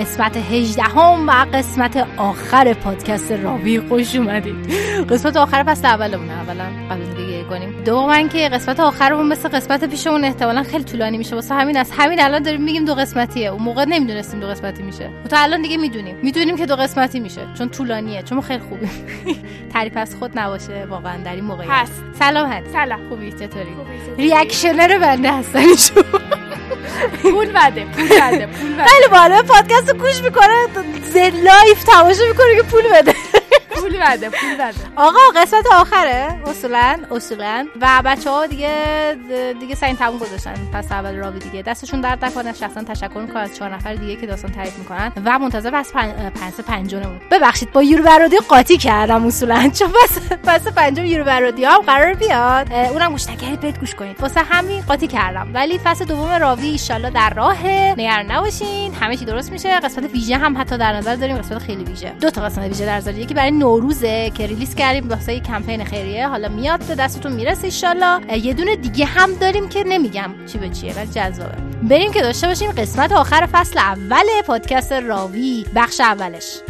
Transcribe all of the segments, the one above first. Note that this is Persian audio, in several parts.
قسمت 18 هم و قسمت آخر پادکست راوی خوش اومدید. قسمت آخر فصل اولمونه اولا قبل دیگه کنیم دوما که قسمت آخرمون مثل قسمت پیشمون احتمالا خیلی طولانی میشه. واسه همین از همین الان داریم میگیم دو قسمتیه. اون موقع نمی‌دونستیم دو قسمتی میشه. تا الان دیگه می‌دونیم. می‌دونیم که دو قسمتی میشه. چون طولانیه. چون خیلی خوبه تعریف از خود نباشه واقعا در این موقع هست. سلام هست سلام. خوبی؟ چطوری؟ خوبی. ریاکشنر بنده هستنی شو پول بده پول بده پول بده. خیلی بالا پادکست گوش می‌کنه زد لایف تماشا می‌کنه که پول بده. پول بده پول بده. آقا قسمت آخره اصولا اصولا. و بچه ها دیگه دیگه سعی تموم گذاشتن. پس اول راوی دیگه. دستشون درد نکنه شخصا تشکر می‌کنم از چهار نفر دیگه که داستان تعریف می‌کنن. و منتظر پس پن... پنس ببخشید با یورو برادی قاطی کردم اصولا. چون پس پس پنجم یورو برادی هم قرار بیاد. اونم گوش نکردید برید گوش کنید واسه همین قاطی کردم. ولی فصل دوم راوی ایشالله در راه نگران نباشین. همه چی درست میشه. قسمت ویژه هم حتی در نظر داریم. قسمت خیلی ویژه. دو تا قسمت ویژه در نظر یکی برای نوروزه که ریلیز کردیم واسه کمپین خیریه. حالا میاد به دستتون می‌رسه ایشالله یه دونه دیگه هم داریم که نمیگم چی به چیه ولی جذابه. بریم که داشته باشیم قسمت آخر فصل اول پادکست راوی. بخش اولش.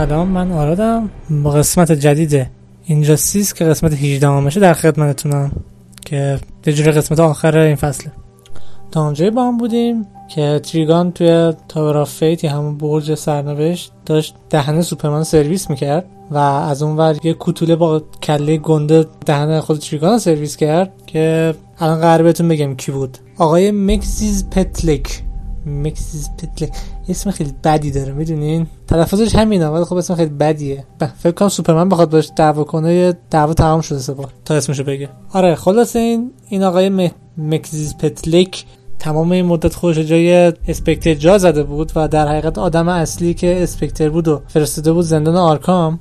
سلام من آرادم. با قسمت جدید Injustice که قسمت 18 همشه در خدمتتونم که یه جوری قسمت آخر این فصله. تا اونجایی با هم بودیم که تریگان توی Tower of Fate همون برج سرنوشت داشت دهنه سوپرمان سرویس می‌کرد و از اون ور یه کوتوله با کله گنده دهنه خود تریگان رو سرویس کرد که الان قرار بهتون بگم کی بود. آقای مکسیز پتلک مکسیز پتلک اسم خیلی بدی داره می‌دونین؟ تلفظش همینه ولی خب اسم خیلی بدیه. فکر کنم سوپرمن بخواد باش دعوا کنه دعوا تموم شده سه بار تا اسمشو بگه. آره خلاص این این آقای م... مکزیز پتلک تمام این مدت خودش جای اسپکتر جا زده بود و در حقیقت آدم اصلی که اسپکتر بود و فرستاده بود زندان آرکام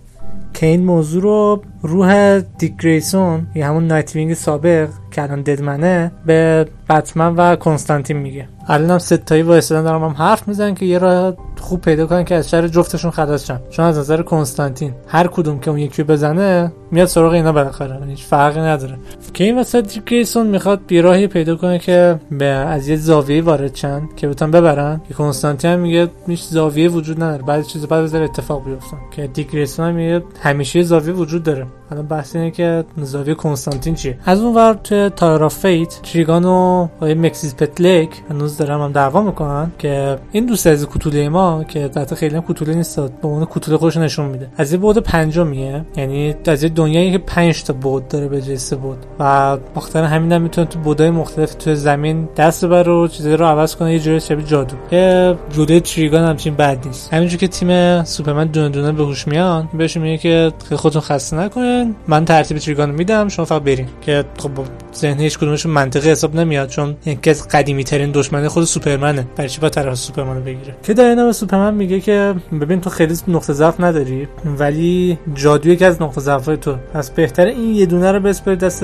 که این موضوع رو روح دیک گریسون یا همون نایتوینگ سابق که الان ددمنه به بتمن و کنستانتین میگه. الان هم ستایی وایسادن دارن با هم حرف می‌زنن که یه راه خوب پیدا کنن که از شر جفتشون خلاص شن. چون از نظر کنستانتین هر کدوم که اون یکی بزنه میاد سراغ اینا بالاخره. یعنی هیچ فرقی نداره. که این وسط گریسون می‌خواد یه راهی پیدا کنه که به از یه زاویه وارد شن که بتونن ببرن. که کنستانتین هم میگه هیچ زاویه وجود نداره. بعضی چیزا باید اتفاق بیفتن. که دیک گریسون هم میگه همیشه یه زاویه وجود داره. الان بحث اینه که زاویه کنستانتین چیه. از اون ور توی Tower of Fate تریگان و آقای مکسیس پتلک هنوز دارن با هم دعوا می‌کنن که این دوست از کوتوله ما که البته خیلی هم کوتوله نیست به عنوان کوتوله خودش نشون میده. از یه بعد پنجمیه یعنی از یه دنیایی که 5 تا بعد داره به جای سه و مختار همین هم می‌تونه تو بعدای مختلف تو زمین دست ببره و چیزایی رو عوض کنه یه جوری شبیه جادو. که جوده تریگان همچین بد نیست. همینجور که تیم سوپرمن دونه دونه به هوش میان بهشون میگه که خودتون خسته نکنین من ترتیب تریگان رو میدم؟ شما فقط برین. که خب ذهن هیچ کدومشون منطقی حساب نمیاد چون یکی از قدیمی ترین دشمن خود سوپرمنه. برای چی با طرف سوپرمن رو بگیره؟ که در این حال به سوپرمن میگه که ببین تو خیلی نقطه ضعف نداری ولی جادو یکی از نقطه ضعفای تو. پس بهتر این یه دونه رو بسپر دست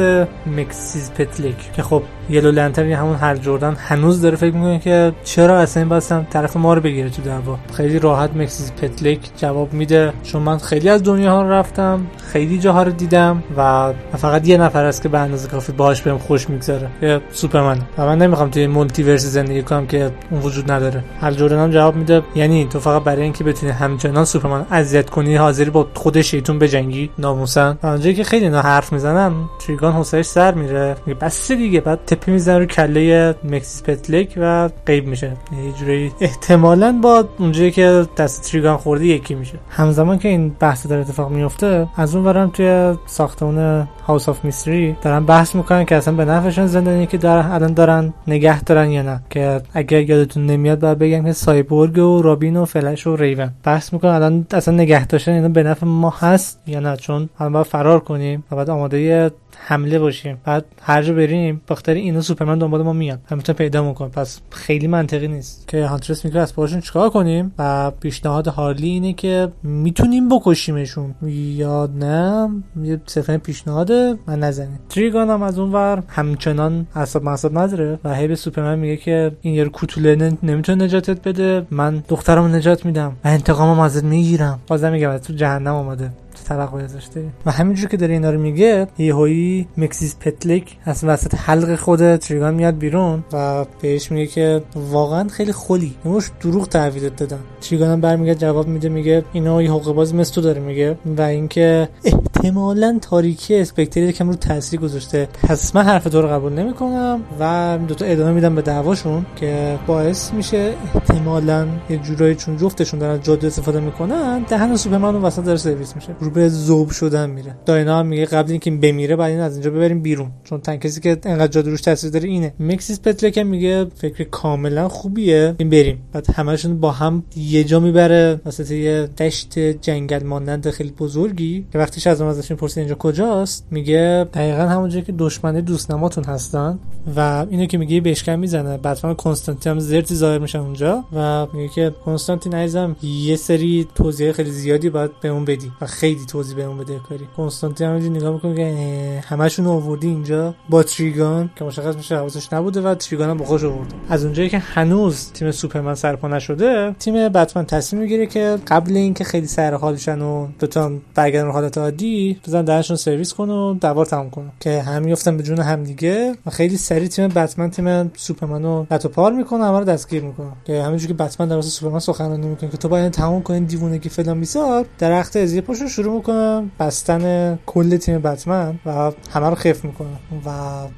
مکسیز پتلیک. که خب Yellow Lantern همون هل جردن هنوز داره فکر می‌کنه که چرا اصلا این باستم طرف ما رو بگیره تو دعوا. خیلی راحت مکسیز پتلیک جواب میده. چون من خیلی از دنیا ها رفتم خیلی جاها رو دیدم و فقط یه نفر است که به اندازه کافی باهاش بهم خوش میگذره. که سوپرمن. و من نمی‌خوام توی multiverse زندگی کنم که اون وجود نداره. هل جوردن جواب میده یعنی تو فقط برای اینکه بتونی همچنان سوپرمن اذیت کنی حاضری با خود شیطون بجنگی. ناموسن. اونجایی که خیلی اینا حرف می‌زنن تریگان حوصلش سر میره. میگه بس دیگه بعد تپی می‌زنه رو کله مکسیس پتلک و غیب میشه. یه جوری احتمالاً با اونجایی که دست تریگان خورده یکی میشه. همزمان که این بحث داره اتفاق میفته از اون ورم توی ساختمون House of Mystery دارن بحث می‌کنن که اصلا به نفعشون زندانی که دارن الان دارن نگه دارن یا نه. که اگر یادتون نمیاد باید بگم که سایبورگ و رابین و فلش و ریون. بحث می‌کنن الان اصلا نگه داشتن اینا به نفع ما هست یا نه. چون الان باید فرار کنیم و بعد آماده حمله باشیم. بعد هر جا بریم بخاطر اینو سوپرمن دنبال ما میاد. هم پیدا می‌کنه پس خیلی منطقی نیست که هانترس میگه از باشون چیکار کنیم؟ و پیشنهاد هارلی اینه که می‌تونیم بکشیمشون. یا نه؟ یه صرفا پیشنهاده من نزنیم تریگان هم از اونور همچنان اصاب معصب نداره و هی به سوپرمن میگه که این یه کوتوله نمی‌تونه نجاتت بده. من دخترمو نجات میدم. و انتقامم ازت می‌گیرم. بازم میگم تو جهنم اومده. توقع داشته و همینجور که داره اینا رو میگه یهویی مکسیس پتلیک از وسط حلق خود تریگان میاد بیرون و بهش میگه که واقعا خیلی خلی نموش دروغ تحویلت دادن. تریگان هم برمیگرد جواب میده میگه اینا یه حقوق باز مثل تو داره میگه. و اینکه احتمالا تاریکی اسپکتری کم رو تاثیر گذاشته. پس من حرف تو رو قبول نمی‌کنم و دوتا ادامه میدم به دعواشون که باعث میشه احتمالا یه جورایی چون جفتشون دارن جادو استفاده می‌کنن دهن سوپرمن وسط داره سرویس میشه. به ذوب شدن میره. داینا هم میگه قبل اینکه بمیره بعد این از اینجا ببریم بیرون. چون تن کسی که انقدر جادو روش تاثیر داره اینه. مکسیس پتلک میگه فکر کاملا خوبیه. این بریم. بعد همشون با هم یه جا می‌بره. وسط یه دشت جنگل مانند خیلی بزرگی. که وقتیش از ازش می‌پرسه اینجا کجاست. میگه دقیقا همونجا که دشمن دوستنماتون هستن. و اینو که میگه بشکن می‌زنه. بعد کنستانتین هم زرتی ظاهر میشن اونجا. و میگه که کنستانتین عزیزم یه سری توضیح خیلی زیادی باید به اون بدی. و خیلی توضیح به اون بده کاری. کنستانتین هم نگاه می‌کنه که همشون آوردی اینجا با تریگان که مشخص میشه حواسش نبوده و تریگان هم با آورده. از اونجایی که هنوز تیم سوپرمن سرپا نشده تیم بتمن تصمیم می‌گیره که قبل اینکه خیلی سر حالشن و بتون برگردن حالت عادی بزن درشون سرویس کن و دوار تمام کن که هم میافتن به جون هم دیگه و خیلی سری تیم بتمن تیم سوپرمن رو لتو پار می‌کنه همه رو دستگیر می‌کنه. که همینجوری که بتمن در واسه سوپرمن سخنرانی می‌کنه که تو باید تمام کنی دیوونگی فلان بیسار درخت ازیه پشت شروع می‌کنه بستن کل تیم بتمن و همه رو خف می‌کنه و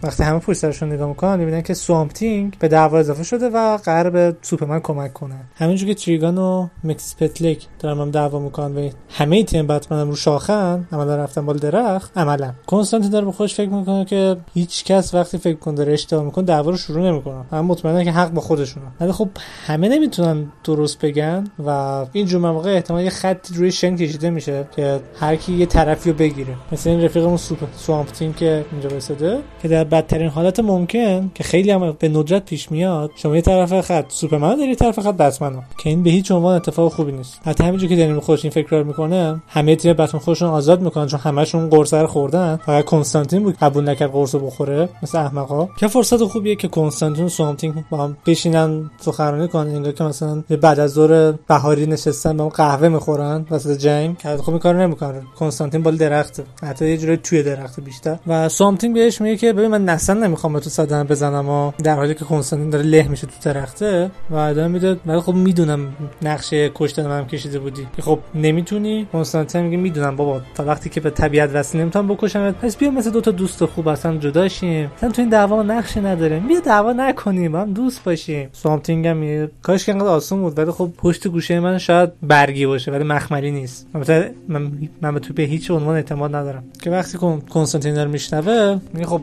وقتی همه پشت سرشون نگاه می‌کنن می‌بینن که سوامتینگ به دعوا اضافه شده و قرار به سوپرمن کمک کنه. همینجوری که تریگان و مکس پتلک دارن هم دعوا می‌کنن و همه تیم بتمن هم رو شاخن عملا رفتن بال درخت عملا. کنستانتین داره به خودش فکر می‌کنه که هیچ کس وقتی فکر کنه داره اشتباه می‌کنه دعوا رو شروع نمی‌کنه. من مطمئنم که حق با خودشونه. ولی خب همه نمی‌تونن درست بگن و این جمعه موقع احتمال یه خطی روی شن کشیده میشه که هر کی یه طرفی رو بگیره. مثل این رفیقمون سوپ سوامپ تیم که اینجا وایساده که در بدترین حالت ممکن که خیلی هم به ندرت پیش میاد شما یه طرف خط سوپرمن داری طرف خط بتمن که این به هیچ عنوان اتفاق خوبی نیست. حتی همینجوری که دنیل خوش این فکر می‌کنه همه تیم بتمن خودشون آزاد می‌کنن چون همشون قرص رو خوردن. فقط کنستانتین بود قبول نکرد قرص رو بخوره مثل احمقا که فرصت خوبیه که کنستانتین و سوامتینگ با هم بشینن سخنرانی کنن انگار که مثلا بعد از ظهر بهاری نشستن با هم قهوه می‌خورن وسط جنگ. که خب این کارو نمی‌کنه کنستانتین بال درخته حتی یه جوری توی درخت بیشتر. و سوامتینگ بهش میگه که ببین من اصلا نمی‌خوام به تو صدمه بزنم و در حالی که کنستانتین داره له میشه تو درخته و ادامه میده. ولی خب می‌دونم نقشه کشتن منم کشیده بودی. خب نمی‌تونی. کنستانتین میگه می‌دونم بابا تا وقتی که به طبیعت وصل نمی‌تونم بکشم. پس بیا مثل دو تا دوست خوب اصلا جدا شیم. مثلا تو این دعوا نقشی نداره بیا دعوا نکنیم. هم دوست باشیم. سوامتینگ هم میگه کاش که انقدر آسون بود. ولی خب پشت گوشه من شاید برگی باشه. ولی مخملی نیست. البته من من به تو به هیچ عنوان اعتماد ندارم. که وقتی کنستانتین داره میشنوه میگه خب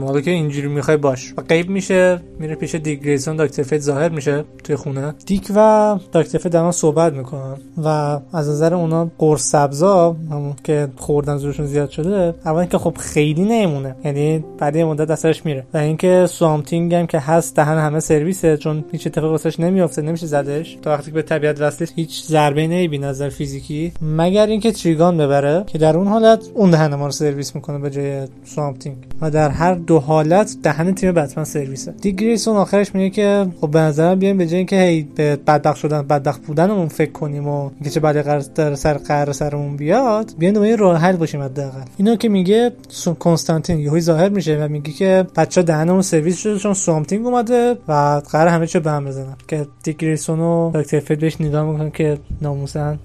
حالا که اینجوری می‌خوای باش. و غیب میشه میره پیش دیک گریسون دکتر فیت ظاهر میشه توی خونه. دیک و دکتر فیت دارن صحبت می‌کنن. و از نظر اونا قرص سبزا همون که خوردن زورشون زیاد شده اول که خب خیلی نمونه یعنی بعد یه مدت اثرش میره. و اینکه سوامتینگ هم که هست دهن همه سرویسه چون هیچ اتفاقی واسش نمیافته نمیشه زدش. تا وقتی که به طبیعت وصلش هیچ ضربه نمی‌بینه نظر فیزیکی. مگر اینکه تریگان ببره که در اون حالت اون دهن ما رو سرویس می‌کنه به جای سوامتینگ و در هر دو حالت دهن تیم بتمن سرویسه. دیک گریسون آخرش میگه که خب به نظرم بیایم به جای اینکه هی به بدبخت شدن بدبخت بودنمون فکر کنیم و اینکه چه بعد قرار سر قرار سرمون بیاد بیایم دنبال راه حل باشیم حداقل. اینو که میگه کنستانتین یهو ظاهر میشه و میگه که بچا دهنمون سرویس شده چون سوامتینگ اومده و قرار همه چی به هم بزنن. که دیک گریسون و دکتر فیت بهش نگاه می‌کنن که ناموساً.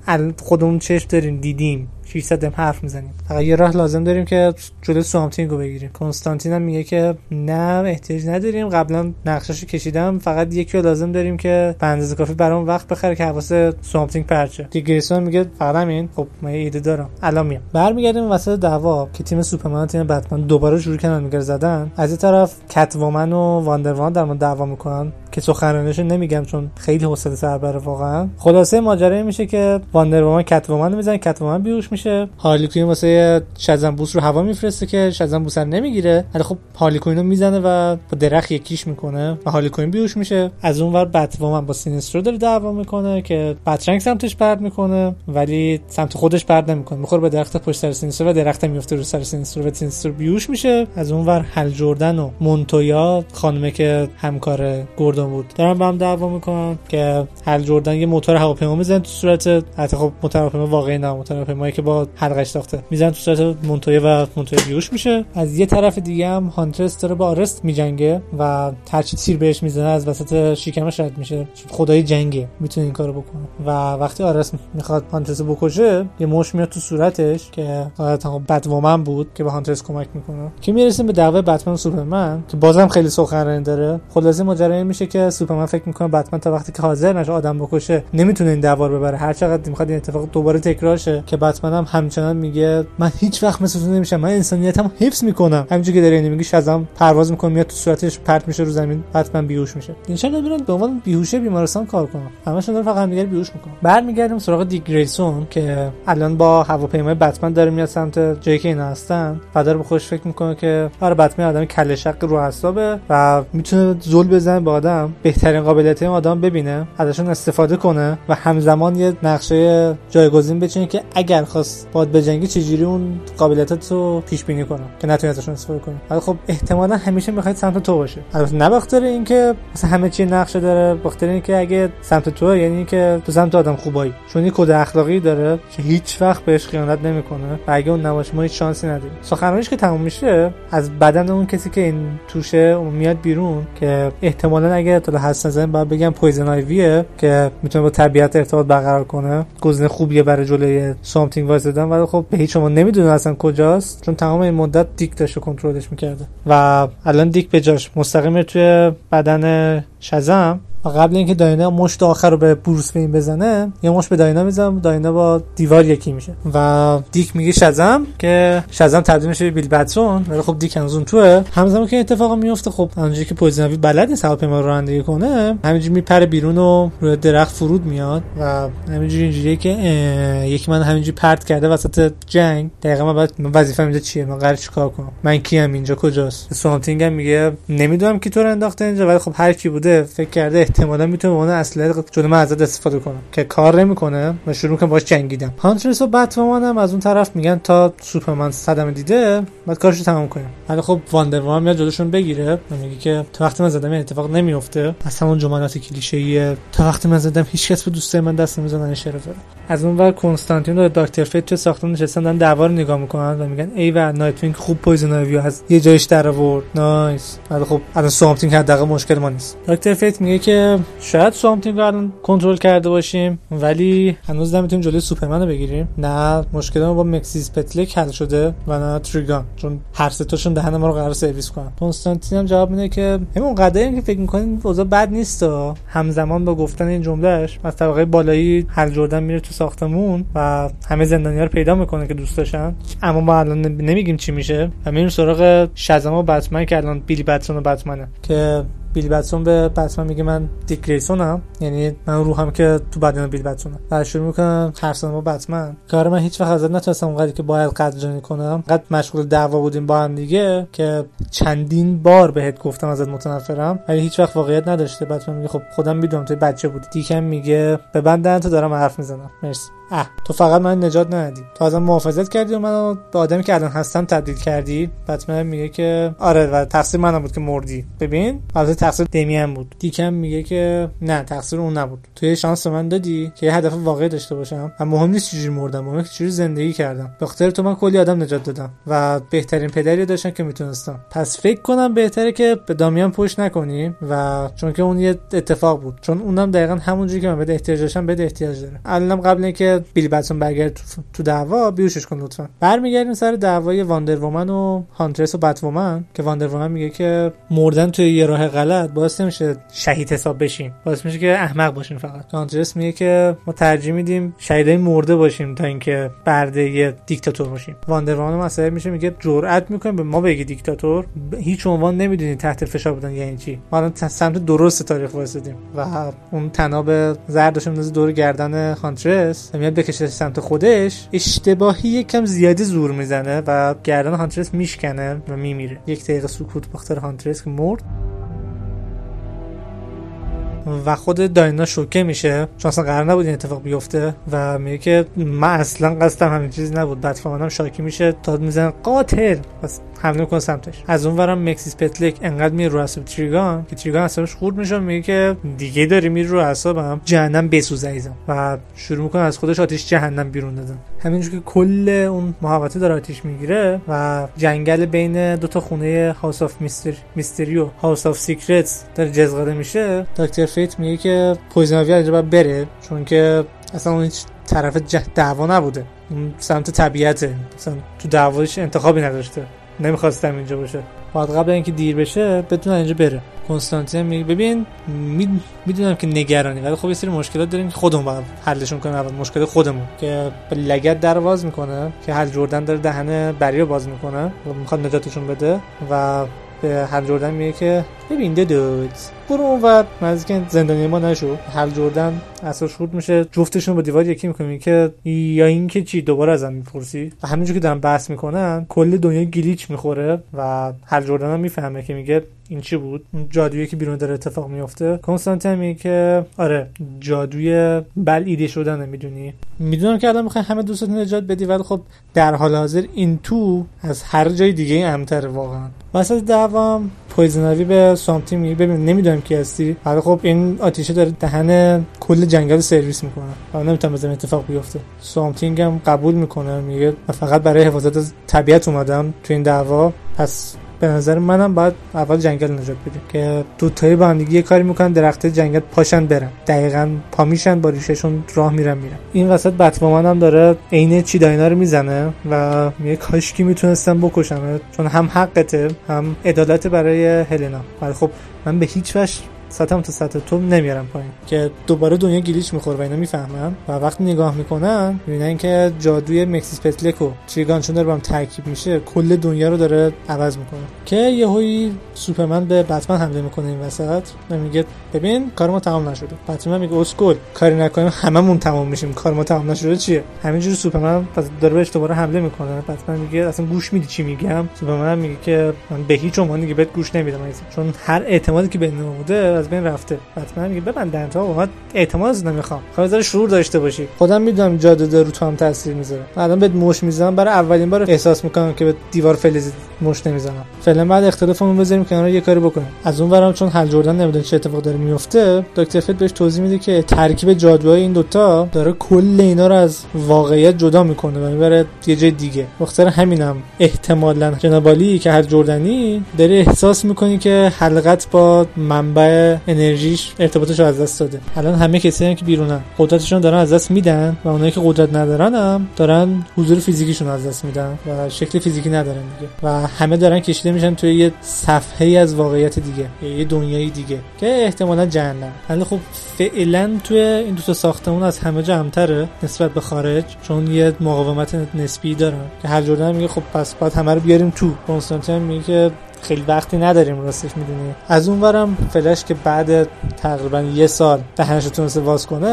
خودمون چشم داریم دیدیم. 600 هم حرف می‌زنیم. فقط یه راه لازم داریم که جلو سوامتینگ رو بگیریم. کنستانتین هم میگه که نه احتیاج نداریم. قبلا نقشش کشیدم. فقط یکی رو لازم داریم که به اندازه کافی برام وقت بخره که حواس سوامتینگ پرت شه. دیک گریسون میگه فقط همین. خب من یه ایده دارم. الان میام. برمیگردیم وسط دعوا که تیم سوپرمن تیم بتمن دوباره شروع کردن میگه زدن. از این طرف کت وومن و واندر وومن در مورد دعوا می‌کنن. که سخنرانیش نمیگم چون خیلی حوصله سر بره واقعا. خلاصه ماجرا میشه که واندر وومن کت وومن می‌زنه کت وومن بیهوش میشه. هارلی کوین واسه شزم بوس رو هوا میفرسته که شزم بوس نمی‌گیره. ولی خب هارلی کوین رو می‌زنه و با درخت یکیش می‌کنه و هارلی کوین بیهوش میشه. از اون ور بت وومن با سینسترو داره دعوا می‌کنه که بترنگ سمتش پرت می‌کنه ولی سمت خودش پرت نمی‌کنه. می‌خوره به درخت پشت سر سینسترو و درخت میفته رو سر سینسترو و سینسترو بیهوش میشه. از اون ور هل جردن و مونتویا خانمه که همکار گوردون بود. دارن با هم دعوا می‌کنن که هل جردن یه موتور هواپیما می‌زنه تو صورت حتی خب موتور هواپیما واقعی نه موتور هواپیمایی که با حلقش ساخته. می‌زنن تو صورت مونتویا و مونتویا بیوش میشه. از یه طرف دیگه هم هانترس داره با آرست میجنگه و هرچی تیر بهش می‌زنه از وسط شکمش رد میشه. خدای جنگه می‌تونه این کارو بکنه. و وقتی آرست می‌خواد هانترس بکشه یه مش میاد تو صورتش که حالت بتومن بود که به هانترس کمک می‌کنه. که می‌رسیم به دعوای بتمن سوپرمن که بازم خیلی سخنرانی داره. خلاصه ماجرا میشه که سوپرمن فکر می‌کنه بتمن تا وقتی که حاضر نشه آدم بکشه نمی‌تونه این دعوا رو ببره. هر چقدر می‌خواد این اتفاق دوباره تکرار شه که بتمن هم همچنان میگه من هیچ وقت مثل تو نمیشم من انسانیتم حفظ می‌کنم. همینجوری که داره اینو میگه شزم پرواز می‌کنه میاد تو صورتش پرت میشه رو زمین بتمن بیهوش میشه. این چرا میرن به عنوان بیهوشه بیمارستان کار کنن همشون داره فقط همدیگه بیهوش می‌کنن. برمیگردیم سراغ دیک گریسون که الان با هواپیمای بتمن داره میاد سمت جایی که اینا هستن داره به خودش فکر می‌کنه که آره بتمن آدم کله شق رو حسابه و می‌تونه زول بزنه به آدم. بهترین قابلیت این آدم ببینه ازشون استفاده کنه و همزمان یه نقشه جایگزین بچینه که اگر خواست باد بجنگی چجوری اون قابلیتات رو پیش بینی کنه که نتونی ازشون استفاده کنه ولی خب احتمالا همیشه می‌خواد سمت تو باشه. البته نه بخاطر اینکه مثلا همه چی نقشه داره بخاطر اینکه اگه سمت تو یعنی که تو سمت آدم خوبایی. چون این کد اخلاقی داره که هیچ وقت بهش خیانت نمی‌کنه و اگه اون نباشه ما هیچ شانسی نداریم. سخنرانیش که تموم میشه از بدن اون کسی که این توشه اون میاد بیرون که احتمالا اگه حدس نزدین باید بگم پویزن آیویه که می‌تونه با طبیعت ارتباط برقرار کنه. گزینه خوبیه برای جلوی سوامتینگ وایسادن ولی خب به هیچ شما نمی‌دونه اصلا کجاست چون تمام این مدت دیک داشته کنترلش می‌کرده. و الان دیک به جاش. مستقیم توی بدن شزم. و قبل اینکه داینا مشت آخر رو به بروس وین بزنه یه مشت به داینا می‌زنه داینا با دیوار یکی میشه. و دیک میگه شزم که شزم تبدیل میشه به بیل بتسون ولی خب دیک هنوز توشه. همزمان که اتفاق میفته خب اونجایی که پویزن آیوی بلد نیست هواپیما رو رانندگی کنه همینجوری میپره بیرون و روی درخت فرود میاد. و همینجوری اینجوریه که یکی من همینجوری پرت کرده وسط جنگ. دقیقا من بعد وظیفه اینجا چیه؟ من قرار چیکار کنم؟ من کیم اینجا کجاست؟ سوامتینگ هم میگه نمی‌دونم کی تو رو انداخته اینجا ولی خب هر کی بوده فکر کرده احتمالا می‌تونه اون اسلحه جلو من ازت استفاده کنه که کار نمی‌کنه و شروع می‌کنه باش جنگیدن. هانترس و بتمن هم از اون طرف میگن تا سوپرمن صدمه دیده بعد کارشو تمام کنه ولی خب واندر میاد جلوشون بگیره میگه که تا وقتی من زنده‌م اتفاق نمیفته از همون جملات کلیشه‌ای تا وقتی من زنده‌م هیچ کس به دوستای من دست نمی‌زنه شر و ور. از اون ور کنستانتین و دکتر فیت تو ساختمون نشستن دارن دعوا رو نگاه می‌کنن و میگن ای و نایتوینگ خوب پویزن آیویو از یه جایش در آورد. nice. ولی خب الان سوامتینگ حداقل مشکل ما نیست. دکتر فیت میگه که شاید سوامتینگ رو الان کنترل کرده باشیم ولی هنوز نمی‌تونیم جلوی سوپرمن رو بگیریم. نه مشکل ما با مکسیس پتلک حل شده و نه تریگان چون هر سه تاشون دهن ما رو قرار سرویس کنن. کنستانتین هم جواب میده که همون قدری که فکر می‌کنین اوضاع بد نیست همزمان با گفتن این جملهش از طبقه بالایی هل جردن میره تو ساختمون و همه زندانیا رو پیدا می‌کنه که دوست داشتن. اما ما الان نمیگیم چی میشه و میریم سراغ شزم و بتمن که الان بیلی بتسون و بتمنه. که بیل بتسون به بتمن میگه من دیک گریسونم. یعنی من روحم که تو بدن بیل بتسونم و شروع می‌کنم هر با بتمن. کار من هیچ وقت ازت نتونستم اونقدری که باید قدردانی کنم. قد مشغول دعوا بودیم با هم دیگه که چندین بار بهت گفتم ازت متنفرم. ولی هیچ وقت واقعیت نداشته. بتمن میگه خب خودم می‌دونم تو بچه بودی. دیکم میگه به تو دارم حرف می‌زنم. مرسی. اه تو فقط من نجات ندی تو ازم محافظت کردی و منو به آدمی که الان هستم تبدیل کردی. بتمن میگه که آره و تقصیر منم بود که مردی. ببین البته تقصیر دمین بود. دیکم میگه که نه تقصیر اون نبود. تو یه شانس به من دادی که یه هدف واقعی داشته باشم. و مهم نیست چجوری مردم مهم چجوری زندگی کردم. به تو من کلی آدم نجات دادم و بهترین پدری داشتم که می‌تونستم. پس فکر کنم بهتره که به دامیان پشت نکنیم و چون که اون یه اتفاق بود. چون اونم دقیقا همونجوری که من بده احتیاج داشتم بده احتیاج داره الانم قبل اینکه بیلی بتسون برگرد تو, دعوا بیوشش کن لطفا. برمیگردیم سر دعوای واندر وومن و هانترس و بت وومن که واندر وومن میگه که مردن توی یه راه غلط باعث نمیشه شهید حساب بشیم. باعث میشه که احمق باشیم فقط. هانترس میگه که ما ترجیح میدیم شهیدای مرده باشیم تا اینکه برده یه دیکتاتور باشیم. واندر وومن مسئله میشه میگه جرأت می‌کنیم به ما بگی دیکتاتور. هیچ عنوان نمی‌دونی تحت فشار بودن یعنی چی. ما الان سمت درست تاریخ واسدیم و اون تناب زردش میندازه دور گردن هانترس. و میاد بکشه سمت خودش اشتباهی یکم زیادی زور می‌زنه و گردن هانترس میشکنه و میمیره. یک دقیقه سکوت بخاطر هانترس که مرد. و خود داینا شوکه میشه. چون اصلا قرار نبود این اتفاق بیفته و میگه که من اصلا قصدم همین چیزی نبود. بعد شاکی میشه تا میزن قاتل! بس حمله می‌کنه سمتش. از اون ورم مکسیس پتلک انقدر میره رو اعصاب تریگان که تریگان اعصابش خورد میشه میگه که دیگه داری میره رو اعصابم. جهنم بسوز و شروع می‌کنه از خودش آتیش جهنم بیرون دادن. همینجور که کل اون محوطه داره آتیش می‌گیره و جنگل بین دو تا خونه House of Myster Mystery و House of Secrets داره جزغاله میشه. دکتر فیت میگه که پویزن آیوی اینجا بره چون که اصلا اون هیچ طرف دعوا نبوده. اون سمت طبیعته. مثلا تو دعواش انتخابی نداشته. نمی‌خواستم اینجا باشه. بعد قبل اینکه دیر بشه بتونه اینجا بره. کنستانتین میگه ببین می‌دونم که نگرانی ولی خب یه سری مشکلات داریم که خودمون باید حلشون کنیم. اول مشکل خودمون که لگت در باز می‌کنه که هل جردن داره دهن بری باز می‌کنه. و می‌خواد نجاتشون بده و به هل جردن میگه که ببین دود برو اون و نزدیک زندانی ما نشو. هل جردن اصلا شورت میشه. جفتشون با دیوار یکی می‌کنی که یا اینکه چی دوباره ازم می‌پرسی. و همینجور که دارن بحث می‌کنن کل دنیا گلیچ می‌خوره و هل جردن هم می‌فهمه که میگه این چی بود. جادویی که بیرون داره اتفاق میفته کنستانتین میگه که آره جادوی بل ایده شدن می‌دونی. می‌دونم که الان می‌خوای همه دوستتون نجات بدی ولی خب در حال حاضر این تو از هر جای دیگه امتر واقعا. واسه دعوام پویزن آیوی به سوامتینگ میگه ببین نمی‌دونم کی هستی. ولی خب این آتیشه داره دهن کل جنگل سرویس می‌کنه. و نمی‌تونم بذارم اتفاق بیفته. سوامتینگ هم قبول می‌کنه میگه فقط برای حفاظت از طبیعت اومدم تو این دعوا. پس به نظر منم باید اول جنگل نجات بدیم که دوتایی با هم یه کاری می‌کنن درخت جنگل پاشن برن. دقیقا پا میشن با ریشه‌شون راه میرن میرن. این وسط بتمن هم داره عین چی داینا رو می‌زنه و میگه کاش کی می‌تونستم بکشم چون هم حقته هم عدالت برای هلنا. ولی خب من به هیچ وجه سطح تا سطح تو نمیارم پایین. که دوباره دنیا گلیچ می‌خوره و اینا می‌فهمن و وقتی نگاه می‌کنن می‌بینن که جادوی مکسیس پتلک و تریگان چون داره با هم ترکیب میشه کل دنیا رو داره عوض می‌کنه. که یهویی سوپرمن به بتمن حمله می‌کنه این وسط و میگه ببین کار ما تمام نشده. بتمن میگه اسکول کاری نکنیم هممون تمام میشیم کار ما تمام نشده چیه؟ همینجوری سوپرمن داره بهش دوباره حمله می‌کنه. بتمن میگه اصلا گوش میدی چی میگم؟ سوپرمن میگه که من به هیچ عنوان دیگه بهت گوش نمیدم چون هر اعتمادی که بین بوده از بین رفته. حتما میگه ببندن تا اومد اعتماد نمی‌خوام. خب بذار شعور داشته باشی. خودم می‌دونم جادو داره رو تو هم تاثیر می‌ذاره. الان بهت مش می‌زنم برای اولین بار احساس می‌کنم که به دیوار فلزی مش نمی‌زنم. فعلا بعد اختلافمون بذاریم کنار یه کاری بکنیم. از اون ورم چون حل جردن نمی‌دونه چه اتفاق داره میفته دکتر فت بهش توضیح میده که ترکیب جادوهای این دوتا داره کل اینا رو از واقعیت جدا می‌کنه و می‌بره یه جای دیگه. بخاطر همینم احتمالا جنابالی که هر جردنی داره احساس می‌کنی که حلقت با منبع انرژیش ارتباطش رو از دست داده. الان همه کسایی که بیرونن قدرتشون دارن از دست میدن و اونایی که قدرت ندارن هم دارن حضور فیزیکیشون از دست میدن و شکل فیزیکی ندارن دیگه. و همه دارن کشیده میشن توی یه صفحه از واقعیت دیگه یه دنیای دیگه که احتمالا جهنم. ولی خب فعلا توی این دو تا ساختمون از همه جمعتره نسبت به خارج چون یه مقاومت نسبی دارن که هر جوردن میگه خب پس باید همه رو بیاریم تو. کنستانتین میگه خیلی وقتی نداریم راستش می‌دونی. از اونورم فلش که بعد تقریبا یه سال دهنش تونسته واز کنه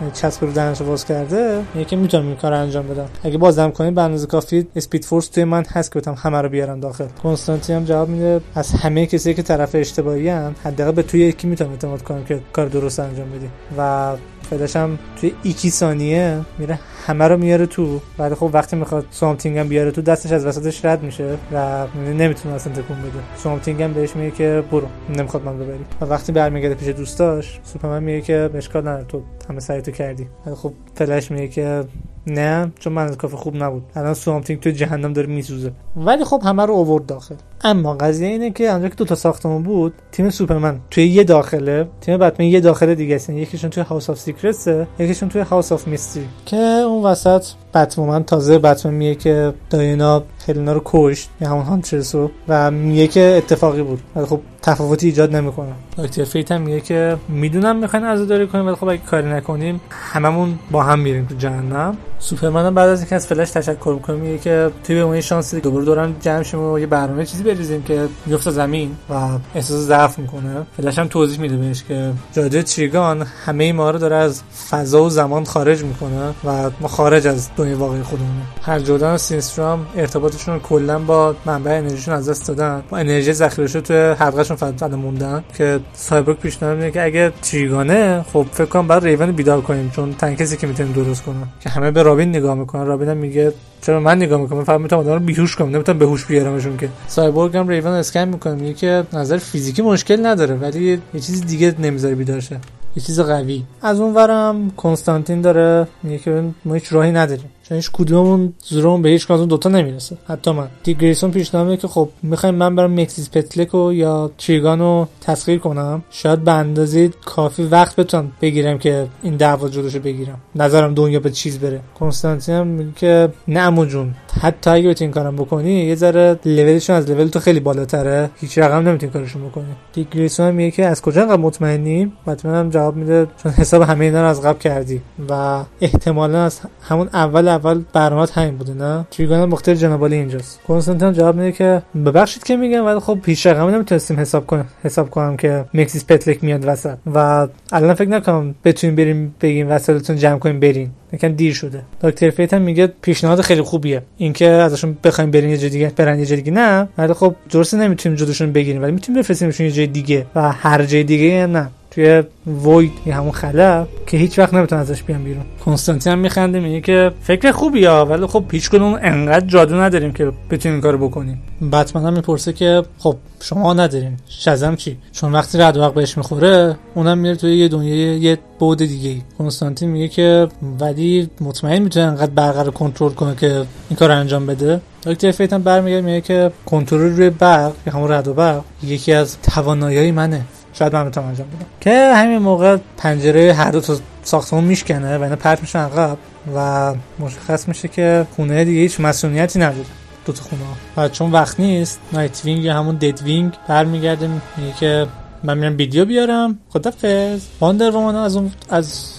یعنی چسب رو دهنش واز کرده میگه که می‌تونم این کار انجام بدم. اگه بازم کنیم به اندازه کافی اسپید فورس توی من هست که بتونم همه رو بیارم داخل. کنستانتی هم جواب میده از همه کسی که طرف اشتباهی ان حداقل به توی یکی می‌تونم اعتماد کنم که کار درست انجام بدی. و فلش هم توی ایکی ثانیه میره همه رو میاره تو. بعد خب وقتی می‌خواد Swamp Thing هم بیاره تو دستش از وسطش رد میشه و نمی‌تونه اصلا تکون بده. Swamp Thing هم بهش میگه که برو نمی‌خواد من ببری. و وقتی برمیگرده پیش دوستاش سوپرمن میگه که اشکال نداره تو همه سعی تو کردی. بعد خب فلش میگه که نه چون من از کافه خوب نبود. الان سوامتینگ تو جهنم داره میسوزه. ولی خب همه رو اوورد داخل. اما قضیه اینه که اونجا که دو تا ساختمون بود تیم سوپرمن توی یه داخله تیم بتمن یه داخله دیگه است. یکیشون توی House of Secrets ه یکیشون توی House of Mystery که اون وسط بتمن تازه بتمن میگه که داینا هلنا رو کشت یا همون هانترسو و میگه که اتفاقی بود. ولی خب تفاوتی ایجاد نمی‌کنه. دکتر فیت هم میگه که می‌دونم می‌خواین عزاداری کنیم ولی خب اگه کاری نکنیم هممون با هم میریم تو جهنم. سوپرمن بعد از اینکه از فلش تشکر می‌کنه میگه که توی به اون شانس دوباره دوران جمع شیم و یه برنامه چیزی بریزیم که میفته زمین و احساس ضعف می‌کنه. فلش هم توضیح میده بهش که جادو تریگان همه ما رو داره از فضا و زمان خارج می‌کنه و ما خارج از دنیای واقعی خودمون. هل جردن و سینسترو هم ارتباطشون کلا با منبع انرژیشون از دست دادن. با انرژی ذخیره شده توی حلقهشون فقط موندن. که سایبورگ پیشنهاد میده که اگه تریگانه خب فکر کنم بعد ریون بیدار کنیم چون تنها کسی که می‌تونه درست کنه که همه به رابین نگاه می‌کنن. رابین میگه چرا من نگاه می‌کنم؟ فقط می‌تونم رو بیهوش کنم نمی‌تونم بهوش بیارمشون که. سایبورگ هم ریون اسکن می‌کنه میگه که نظر فیزیکی مشکل نداره ولی یه چیز دیگه نمی‌ذاره بیدار شه. یه چیز قوی. از اون ورم کنستانتین داره میگه که ما هیچ راهی نداریم. چون هیچ کدوممون زورمون به هیچ کدوم دوتا نمی‌رسه. حتی من. دی گریسون پیشنهاد که خب می‌خوایم من برم مکسیس پتلکو یا تریگانو تسخیر کنم. شاید به اندازه کافی وقت بتونم بگیرم که این دعوا جلوشو بگیرم. نظرم دنیا به چیز بره. کنستانتین هم میگه که نه جون. حتی اگه بتونی کارم بکنی یه ذره لولشون از لول تو خیلی بالاتره. هیچ رقم نمی‌تونی کارشون بکنی. دی گریسون هم میگه که از کجا انقدر مطمئنی؟ بتمن هم جواب میده چون حساب همه اینا رو از قبل کردی. و احتمالا از همون اول اول برنامه همین بوده نه؟ تریگان مختار جنابالی اینجاست. کنستانتین جواب میده که ببخشید که میگم ولی خب پیش رقم نمی‌تونستیم حساب کنم حساب کنم که مکسیس پتلک میاد وسط. و الان فکر نکنم بتونیم بریم بگیم وسایلتون جمع کنیم برین. یکم دیر شده. دکتر فیت هم میگه پیشنهاد خیلی خوبیه. اینکه ازشون بخوایم برین یه جای دیگه برن یه جای دیگه نه. ولی خب درست نمی‌تونیم جلوشون بگیریم ولی می‌تونیم بفرستیمشون یه جای دیگه و هر جای دیگه نه. توی وید یا همون خلا که هیچ وقت نمیتون ازش بیان بیرون. کنستانتین هم میخنده میگه که فکر خوبی ها ولی خب هیچ کدوم انقدر جادو نداریم که بتونیم کارو بکنیم. بتمن هم می‌پرسه که خب شما ندارین شزم چی؟ چون وقتی رد وقت بهش می‌خوره اونم میره توی یه دنیای یه بود دیگه ای کنستانتین میگه که ولی مطمئن می‌تونه انقدر برق رو کنترل کنه که این کار انجام بده. دکتر فیت هم برمیگه میگه که کنترل روی برق یا همون رد و برق یکی از توانایی منه. شاید من بتونم انجام بدم. که همین موقع پنجره هر دو تا ساختمون میشکنه و اینا پرت میشن عقب و مشخص میشه که خونه دیگه هیچ مسئولیتی نداره دو تا خونه. و چون وقت نیست نایت وینگ یا همون دد وینگ برمیگرده میگه که من میرم بیلیو بیارم. خدافظ. واندر از اون از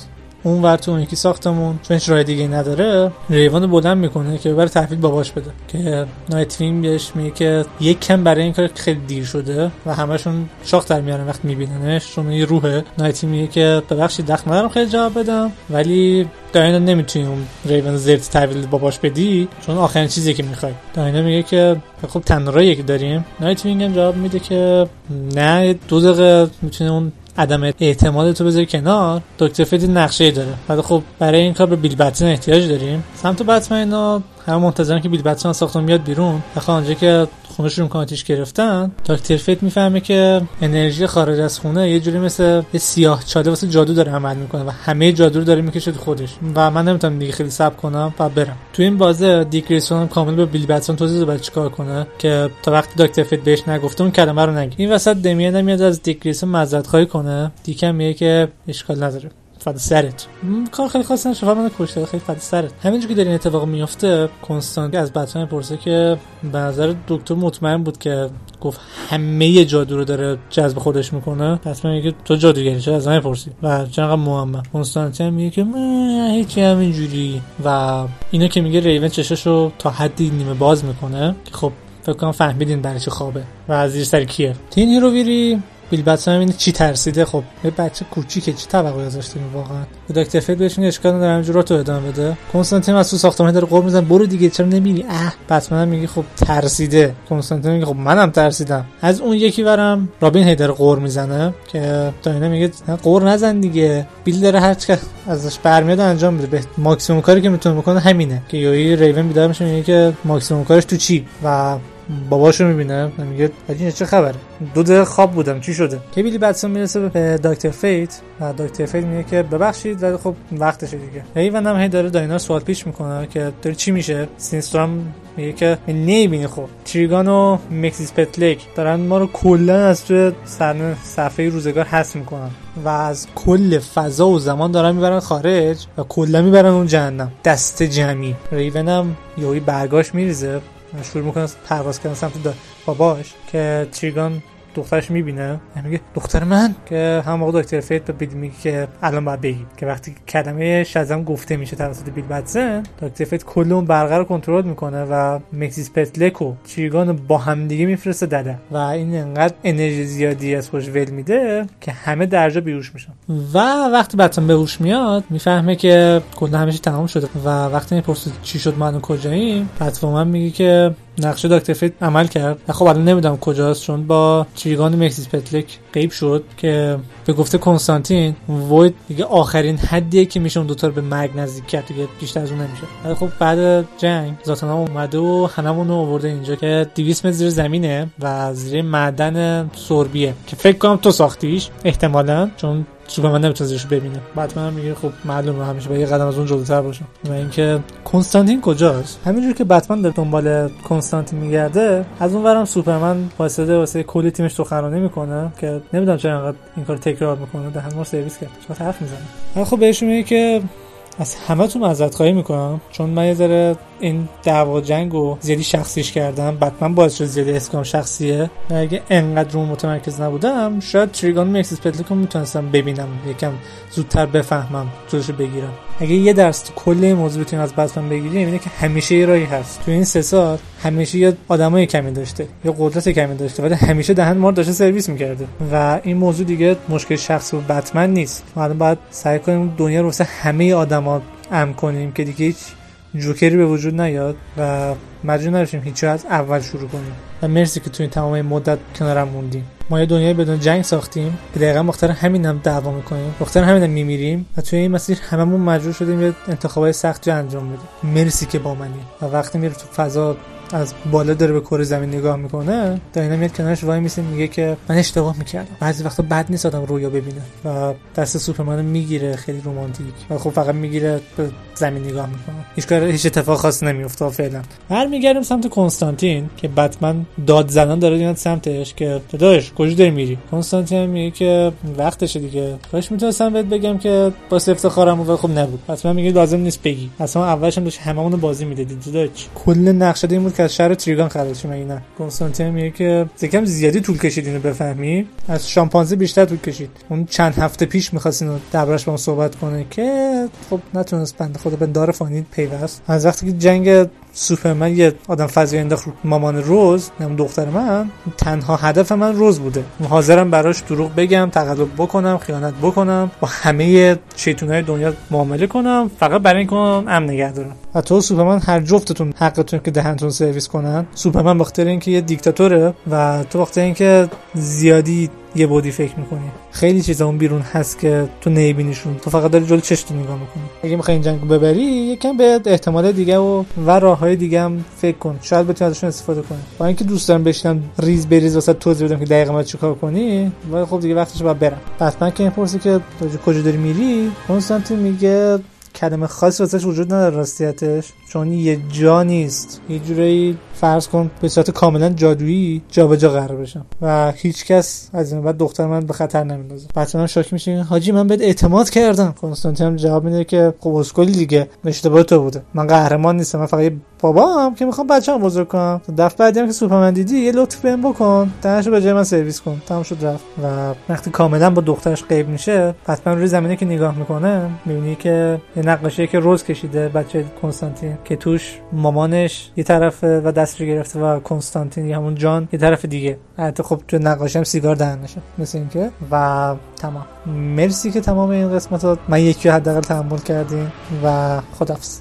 اون ور تو اون یکی ساختمون چون هیچ راه دیگه نداره ریون بلند می‌کنه که ببره تحویل باباش بده. که نایت وینگ بهش میگه که یک کم برای این کار خیلی دیر شده و همشون شاخ در میارن وقت میبیننش. چون یه روحه. نایت میگه که ببخشید وقت ندارم خیلی جواب بدم. ولی داینا نمی‌تونی اون ریون زرت تحویل باباش بدی چون آخرین چیزی که می‌خوای. داینا میگه که خب تنها که داریم. نایت وینگ هم جواب میده که نه دو دقیقه می‌تونه اون عدم اعتماد تو بذاری کنار دکتر فیت یه نقشه داره. ولی خب برای این کار به بیل احتیاج داریم. سمت بتمن اینا همه منتظرن که بیلی بتسون از ساختمون بیاد بیرون. بخواد آنجا که خونهشون کانتیش گرفتن دکتر فیت می‌فهمه که انرژی خارج از خونه یه جوری مثل یه سیاه چاله واسه جادو داره عمل می‌کنه و همه جادو رو داره می‌کشه تو خودش. و من نمی‌تونم دیگه خیلی صبر کنم و برم. تو این بازه دیک هم کامل به بیل بتسون توضیح بده چیکار کنه که تا وقتی دکتر فیت بهش نگفته اون کلمه رو نگه. این وسط دمیان میاد از دیک گریسون معذرت خواهی کنه. دیکم میگه که اشکال نداره. فدا سرت. کار خیلی خاص نشه من کشته خیلی فدا سرت. همینجوری که در این اتفاق میفته کنستانت از بتمن پرسه که به نظر دکتر مطمئن بود که گفت همه جادو رو داره جذب خودش می‌کنه. پس میگه تو جادوگری چرا از من پرسی. و چقدر محمد کنستانتین میگه که هیچی همینجوری. و اینا که میگه ریون چشاشو تا حدی نیمه باز می‌کنه. که خب فکر کنم فهمیدین برای چه خوابه. و از زیر سر کیه. تو این هیروویری بیلی بتسن اینه چی ترسیده. خب یه بچه کوچیکه چی توقعی ازش داریم واقعا؟ دکتر فیت بهش میگه اشکال نداره همینجوری تو ادامه بده. کنستانتین از تو ساختمان داره غر می‌زنه. برو دیگه چرا نمیری؟ اه بتمن میگه خب ترسیده. کنستانتین میگه خب منم ترسیدم. از اون یکی ورم رابین هی داره غر می‌زنه که داینا میگه غر نزن دیگه. بیل داره هر ازش برمیاد انجام میده. به ماکسیموم کاری که می‌تونه بکنه همینه. که یوی ریون بیدار میشه میگه که ماکسیموم کارش تو چی؟ و باباشو می‌بینه و میگه این چه خبره؟ دو دقیقه خواب بودم چی شده؟ که بیلی می‌رسه به دکتر فیت و دکتر فیت میگه که ببخشید ولی خب وقتشه دیگه. ریون هم هی داره داینا سوال پیش می‌کنه که داره چی میشه؟ سینسترو هم میگه که نمی‌بینی خب. تریگان و مکسیس پتلک دارن ما رو کلا از توی صفحه روزگار حذف می‌کنن و از کل فضا و زمان دارن می‌برن خارج و کلا می‌برن اون جهنم. دست جمعی. ریون هم یهوی برگاش میریزه. شروع می‌کنه پرواز کردن سمت باباش که تریگان دخترش می‌بینه؟ میگه دختر من؟ که هم موقع دکتر فیت به بیل میگه که الان باید بگی که وقتی کلمه شزم گفته میشه توسط بیل بتسن دکتر فیت کل اون برقه رو کنترل می‌کنه و مکسیس پتلک و تریگان با هم دیگه میفرسته دده. و این انقدر انرژی زیادی از خوش ول میده که همه درجا بیهوش میشن. و وقتی بتسن به هوش میاد می‌فهمه که کلا همه تمام شده. و وقتی می‌پرسه چی شد من کجاییم بتمن میگه که نقشه دکتر فیت عمل کرد. خب الان نمی‌دونم کجاست چون با تریگان مکسیس پتلک غیب شد که به گفته کنستانتین وید دیگه آخرین حدیه که میشه اون دوتا به مرگ نزدیک کرد دیگه بیشتر از اون نمیشه. ولی خب بعد جنگ زاتانا اومده و هممون رو آورده اینجا که 200 متر زیر زمینه و زیر معدن سربیه که فکر کنم تو ساختیش احتمالا چون سوپرمن نمی‌تونه زیرش ببینه بتمن میگه خب معلومه همیشه با یه قدم از اون جلوتر باشم. و اینکه کنستانتین کجاست؟ همینجور که بتمن داره دنبال کنستانتین میگرده از اون ورم سوپرمن واسطه واسه کلی تیمش سخنرانی می‌کنه که نمی‌دونم چرا انقدر این کار تکرار می‌کنه دهن ما سرویس کرد چرا حرف می‌زنه؟ خب بهش میگه که از همه تو معذرت خواهی می‌کنم چون من یه ذره این دعوا جنگ و زیادی شخصیش کردم. من باعث شد زیادی اسکام شخصیه. اگه انقدر رو متمرکز نبودم شاید تریگان مکسیس پتلیکو می‌تونستم ببینم. یکم زودتر بفهمم جلوش بگیرم. اگه یه درس تو کل موضوع بتونیم از بتمن بگیریم اینه که همیشه یه راهی هست. تو این سه سال همیشه یه آدمای کمی داشته یه قدرت کمی داشته ولی همیشه دهن ما داشته سرویس می‌کرده. و این موضوع دیگه مشکل شخص و بتمن نیست. ما باید سعی کنیم دنیا رو واسه همه آدما ام کنیم که دیگه هیچ جوکری به وجود نیاد و مجبور نشیم هیچ از اول شروع کنیم. و مرسی که تو این تمام مدت کنارم موندیم ما یه دنیای بدون جنگ ساختیم. که دقیقا مختار همین هم دعوا می‌کنیم. مختار همین هم میمیریم. و توی این مسیر هممون مجبور شدیم یه انتخابای سختی انجام بدیم. مرسی که با منی. و وقتی میره تو فضا از بالا داره به کره زمین نگاه می‌کنه داینا میاد کنارش وای میسه میگه که من اشتباه می‌کردم. بعضی وقتا بد نیست آدم رویا ببینه و دست سوپرمن می‌گیره خیلی رومانتیک و خب فقط می‌گیره به زمین نگاه می‌کنه. هیچ کار هیچ اتفاق خاصی نمیفته فعلا. برمیگردیم سمت کنستانتین که بتمن داد زنان داره میاد سمتش که داداش کجا داری میری؟ کنستانتین میگه که وقتشه دیگه. کاش می‌تونستم بهت بگم که با افتخارم و خب نبود. بتمن میگه لازم نیست بگی. اصلا اولش هم هممون بازی می‌دادی داداش. کل نقشه این از شهر تریگان خرید شیم نه کنستانتین میگه که یکم زیادی طول کشید اینو بفهمی. از شامپانزه بیشتر طول کشید. اون چند هفته پیش می‌خواست اینو دربارش با صحبت کنه که خب نتونست بنده خدا به دار فانی پیوست. از وقتی که جنگ سوپرمن یه آدم فضایی انداخت مامان رز نم دختر من تنها هدف من رز بوده. حاضرم براش دروغ بگم تقلب بکنم خیانت بکنم با همه شیطونای دنیا معامله کنم. فقط برای اینکه امن نگه دارم. و تو سوپرمن هر جفتتون حقتون که دهنتون سرویس کنن. سوپرمن بخاطر اینکه یه دیکتاتوره و تو وقتی اینکه زیادی یه بودی فکر می‌کنی. خیلی چیزا اون بیرون هست که تو نمیبینیشون تو فقط داری جلو چشت نگاه می‌کنی. اگه می‌خوای این جنگ ببری یکم به احتمال دیگه و و راههای دیگه هم فکر کن. شاید بتونی ازشون استفاده کنی. با اینکه دوست دارم بشینم ریز بریز واسه توضیح بدم که دقیقا باید چیکار کنی ولی خب دیگه وقتش باید برم. بتمن که می‌پرسه که کجا داری میری کنستانتین میگه کلمه خاصی واسش وجود نداره راستیتش. چون یه جا نیست. یه جورایی فرض کن به صورت کاملا جادویی جابجا قرار بشم و هیچ کس از این بعد دختر من به خطر نمیندازه. بچه‌ها شاک میشه. حاجی من بهت اعتماد کردم. کنستانتین هم جواب میده که خب اسکلی دیگه. اشتباه تو بوده. من قهرمان نیستم. من فقط بابا هم که می‌خوام بچه‌ام بزرگ کنم. دفعه بعدی هم که سوپرمن دیدی یه لطف بهم بکن. تنشو به جای من سرویس کن. تمام شد رفت. و وقتی کاملا با دخترش غیب میشه حتما روی زمینه که نگاه می‌کنه می‌بینی که یه نقاشی که روز کشیده بچه کنستانتین. که توش مامانش یه طرفه و دستش گرفته و کنستانتین همون جان یه طرف دیگه. البته خب تو نقاشی هم سیگار دهنشه مثل اینکه. و تمام. مرسی که تمام این قسمت من یکی رو حداقل تحمل کردیم و خدافظ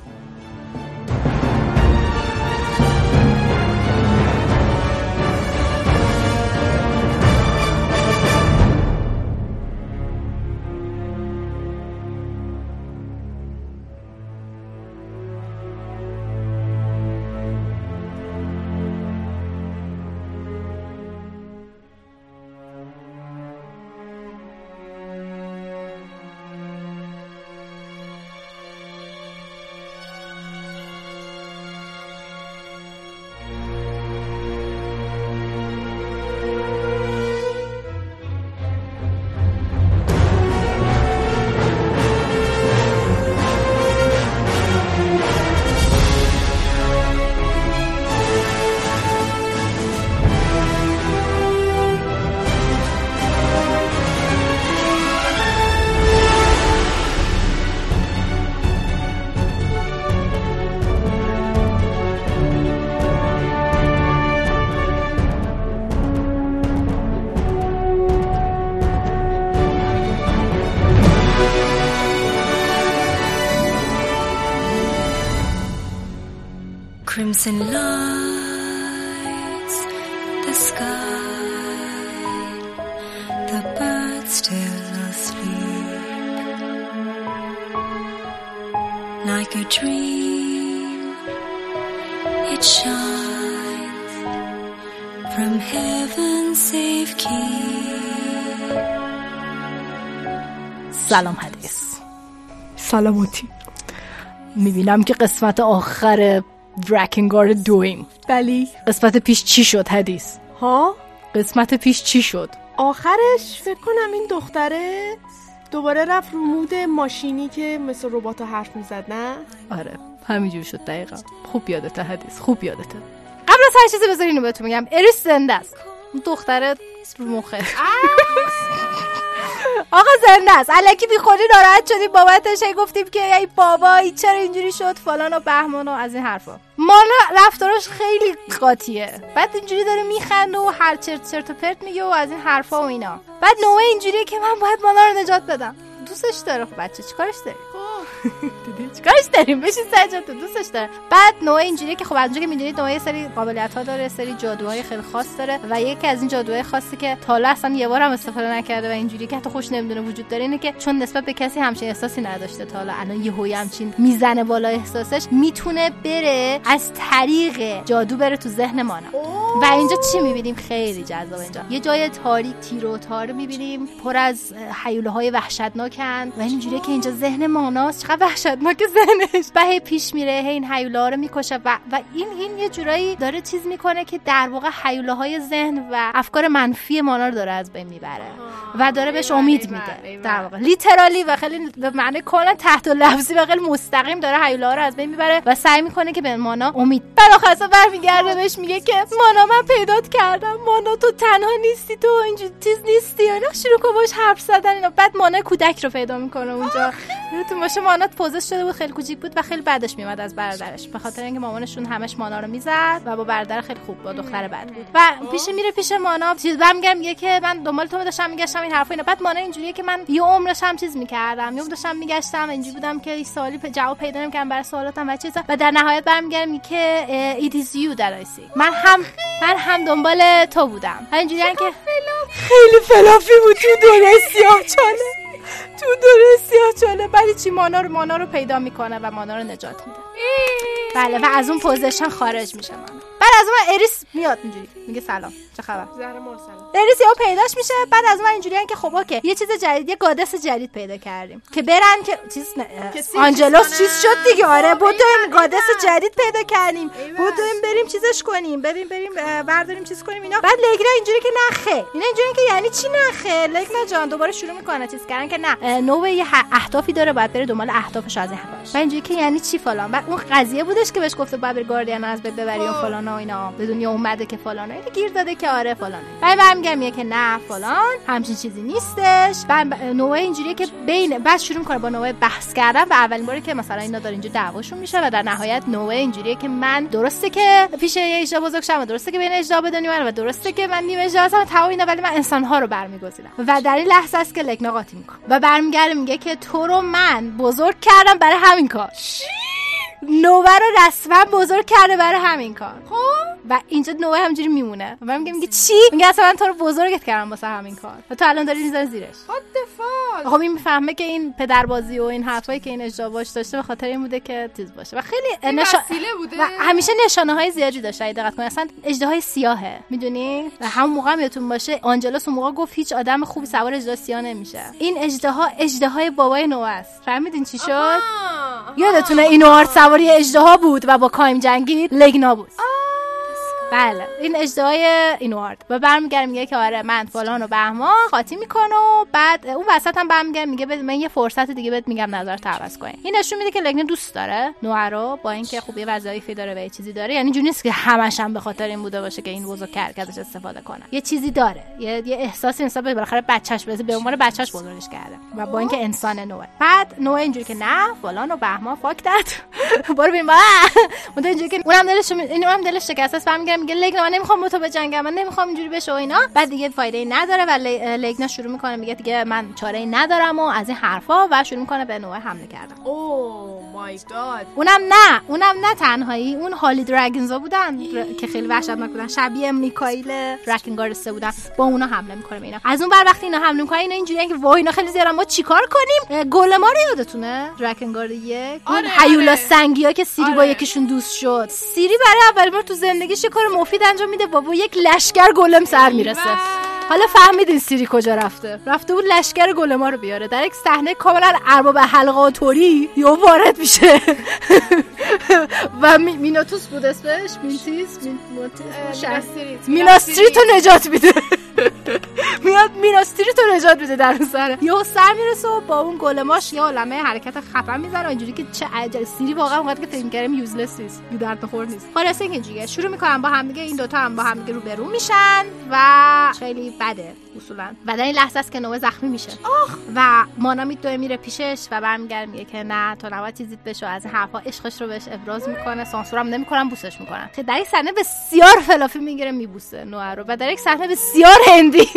سلامتی می‌بینم که قسمت آخر درکنگار دویم. بلی قسمت پیش چی شد حدیث؟ ها؟ قسمت پیش چی شد؟ آخرش فکر کنم این دختره دوباره رفت رو مود ماشینی که مثل ربات حرف می‌زد نه؟ آره همینجور شد دقیقا. خوب یادته حدیث خوب یادته قبل از هر چیزی بذار اینو بهتون میگم. اریس زنده است. اون دختره رو مخه. آقا زنده است. الکی بی خودی ناراحت شدیم. بابتش گفتیم که ای بابا این چرا اینجوری شد؟ فلان و بهمان و از این حرفا. مانا رفتاراش خیلی قاطیه. بعد اینجوری داره میخنده و هر چرت چرت و پرت میگه و از این حرفا و اینا. بعد نوعه اینجوریه که من باید مانا رو نجات بدم. دوستش داره. خب بچه چیکارش داری؟ دیدی چیکارش داریم بشین سر جاتون دوستش داره بعد نوع اینجوریه که خب از که می‌دونید نوع سری قابلیت ها داره سری جادوهای خیلی خاص داره و یکی از این جادوهای خاصی که تا حالا اصلا یه بار هم استفاده نکرده و اینجوری که حتی خوش نمی‌دونه وجود داره اینه که چون نسبت به کسی همچین احساسی نداشته تا حالا الان یهو همچین می‌زنه بالا احساسش می‌تونه بره از طریق جادو بره تو ذهن مانا و اینجا چی می‌بینیم؟ خیلی جذاب اینجا. یه جای تاریک تیر تار می‌بینیم پر از حیوله های وحشتناکن و اینجوریه که اینجا ذهن ماناست چقدر وحشتناک ذهنش و هی پیش میره هی این حیوله ها رو می‌کشه و, و این این یه جورایی داره چیز می‌کنه که در واقع حیوله های ذهن و افکار منفی مانا رو داره از بین می‌بره و داره بهش امید میده. در واقع. لیترالی و خیلی به معنی کلا تحت لفظی و خیلی مستقیم داره حیوله ها رو از بین می‌بره و سعی می‌کنه که به مانا امید. بالاخره برمیگرده بهش میگه که مانا من پیدات کردم. مانا تو تنها نیستی تو اینجا چیز نیستی. اینا شروع کن باش حرف زدن اینا. بعد مانا کودک رو پیدا می‌کنه اونجا. تو باشه مانا پوزش شده بود خیلی کوچیک بود و خیلی بعدش میومد از برادرش. به خاطر اینکه مامانشون همش مانا رو می‌زد و با برادر خیلی خوب با دختر بد بود. و پیش میره پیش مانا. چیز برمیگردم میگه که من دنبال تو داشتم میگشتم این حرفا اینا. بعد مانا اینجوریه که من یه عمرش هم چیز می‌کردم. یه داشتم میگشتم. اینجوری بودم که این سوالی جواب پیدا نمی‌کردم برای سوالاتم و چیزا. و در نهایت برمیگردم که it is that I see. من هم من هم دنبال تو بودم. اینجوری که خیلی فلافی بود تو دنیا سیاه تو دنیا سیاه چاله ولی چی؟ مانا رو مانا رو پیدا می‌کنه و مانا رو نجات میده. بله و از اون پوزیشن خارج میشه مانا. بعد از اون اریس میاد اینجوری میگه سلام چه خبر زهر مرسلا دنیس یهو پیداش میشه بعد از ما اینجوریان که خب اوکی. یه چیز جدید یه گادس جدید پیدا کردیم. که برن که چیز آنجلوس چیز. شد دیگه. آره خب، بدویم ایول. گادس جدید پیدا کردیم. بدویم بریم چیزش کنیم. بریم بریم برداریم چیز کنیم اینا. بعد لگنا اینجوری که نخه. اینا اینجوری که یعنی چی نخه؟ لگنا جان دوباره شروع می‌کنه. چیز کردن که نه. نوع یه اهدافی داره باید بره دنبال اهدافش از این و اینجوری که یعنی چی فلان؟ بعد اون قضیه بودش که بهش گفته باید بری گاردین از ببری و خب. فلان و اینا. به دنیا اومده که فلان اینا گیر داده که آره فلان بعد میگه که نه فلان. همچین چیزی نیستش. بعد ب- اینجوریه که بین بعد شروع می‌کنه با نوع بحث کردن و اولین باری که مثلا اینا داره اینجا دعواشون میشه و در نهایت نوع اینجوریه که من درسته که پیش یه اجدا بزرگ شدم درسته که بین اجدا بدونی من و درسته که من نیم اجدا هستم و تمام اینا ولی من انسان ها رو برمیگزینم. و در این لحظه است که لگنا قاطی می‌کنه. و برمیگرده میگه که تو رو من بزرگ کردم برای همین کار. نوه رو رسما بزرگ کرده برای همین کار. خب؟ و اینجا نوه همجوری میمونه. و من میگه میگه چی؟ میگه اصلا من تو رو بزرگت کردم واسه همین کار. و تو الان داری می‌ذاری زیرش. خب این می‌فهمه که این پدربازی و این حرفایی که این اجرا باش داشته به خاطر این بوده که چیز باشه. و خیلی نشا... بوده. و همیشه نشانه های زیادی داشته. دقت کنی اصلا اجده سیاهه. می‌دونی؟ و همون موقع هم یادتون باشه آنجلوس اون موقع گفت هیچ آدم خوبی سوار اجده سیاه نمیشه. این اجده ها اجده های بابای نوح است. فهمیدین چی شد. یادتونه این آرت سواری اجده بود و با کایم جنگید لگنا بود. بله. این اجدهای اینوارد. و برمیگره میگه که آره من فلان و بهمان خاطی می‌کنه و بعد اون وسط هم برمیگره میگه بده من یه فرصت دیگه بهت میگم نظر عوض کنی. این نشون میده که لگنا دوست داره. نوع رو با اینکه خوب یه وظایفی داره و یه چیزی داره یعنی جوری نیست که همش هم به خاطر این بوده باشه که این بزرگ کرد که ازش استفاده کنه. یه چیزی داره. یه, یه احساسی نسبت به بالاخره بچهش به به عنوان بچهش بزرگش کرده. و با اینکه انسان نوعه بعد نوع اینجوری که نه فلان و بهمان فاک دت برو ببین اونم دلش این اونم دلش شکسته است. میگه لگنا من نمی‌خوام تو بجنگم من نمی‌خوام اینجوری بشه و اینا. بعد دیگه فایده ای نداره و ل- لگنا شروع می‌کنه میگه دیگه من چاره ای ندارم و از این حرفا و شروع می‌کنه به نوع حمله کردن. اوه مای گاد اونم نه اونم نه تنهایی. اون هالی دراگونزا بودن ر- که خیلی وحشتناک بودن. شبیه میکائیل دراگونگارد سه بودن. با اونا حمله می‌کنه به اینا. از اون بر وقتی اینا حمله می‌کنن اینا اینجوریه که وای اینا خیلی زیادن ما چیکار کنیم؟ اه، گولما رو یادتونه؟ دراگونگارد یک. اون آره، هیولا آره. سنگی ها که سیری با آره. یکیشون دوست شد. سیری برای اولین بار تو زندگیش کار مفید انجام میده با یک لشکر گلم سر می‌رسه. حالا فهمیدین سیری کجا رفته. رفته بود لشکر گلما رو بیاره. در یک صحنه کاملا ارباب حلقاتوری یو وارد میشه. و می- میناتوس بود اسمش؟ مینتیس؟ مین... مونتیس؟ شهر- میناس تیریت میناس تیریت رو نجات میده. میاد میناس تیریت رو نجات میده در اون سر. یهو سر می‌رسه و با اون گلماش یه عالمه حرکت خفن می‌زنه. اینجوری که چه عجب سیری واقعا اونقدر که فکر کردم useless نیست. به درد نخور نیست. خلاصه اینجوریه. شروع می‌کنن با هم دیگه این دوتا هم با هم دیگه رو برو میشن و خیلی بده. اصولا. و در این لحظه است که نوه زخمی میشه. و مانا میدوه میره پیشش و برمیگرده میگه که نه تو نباید چیزیت بشه و از این حرفا عشقش رو بهش ابراز می‌کنه سانسورم نمی‌کنن بوسش می‌کنن. که در یک صحنه بسیار فلافی می‌گیره میبوسه نوه رو. و در یک صحنه بسیار هندی.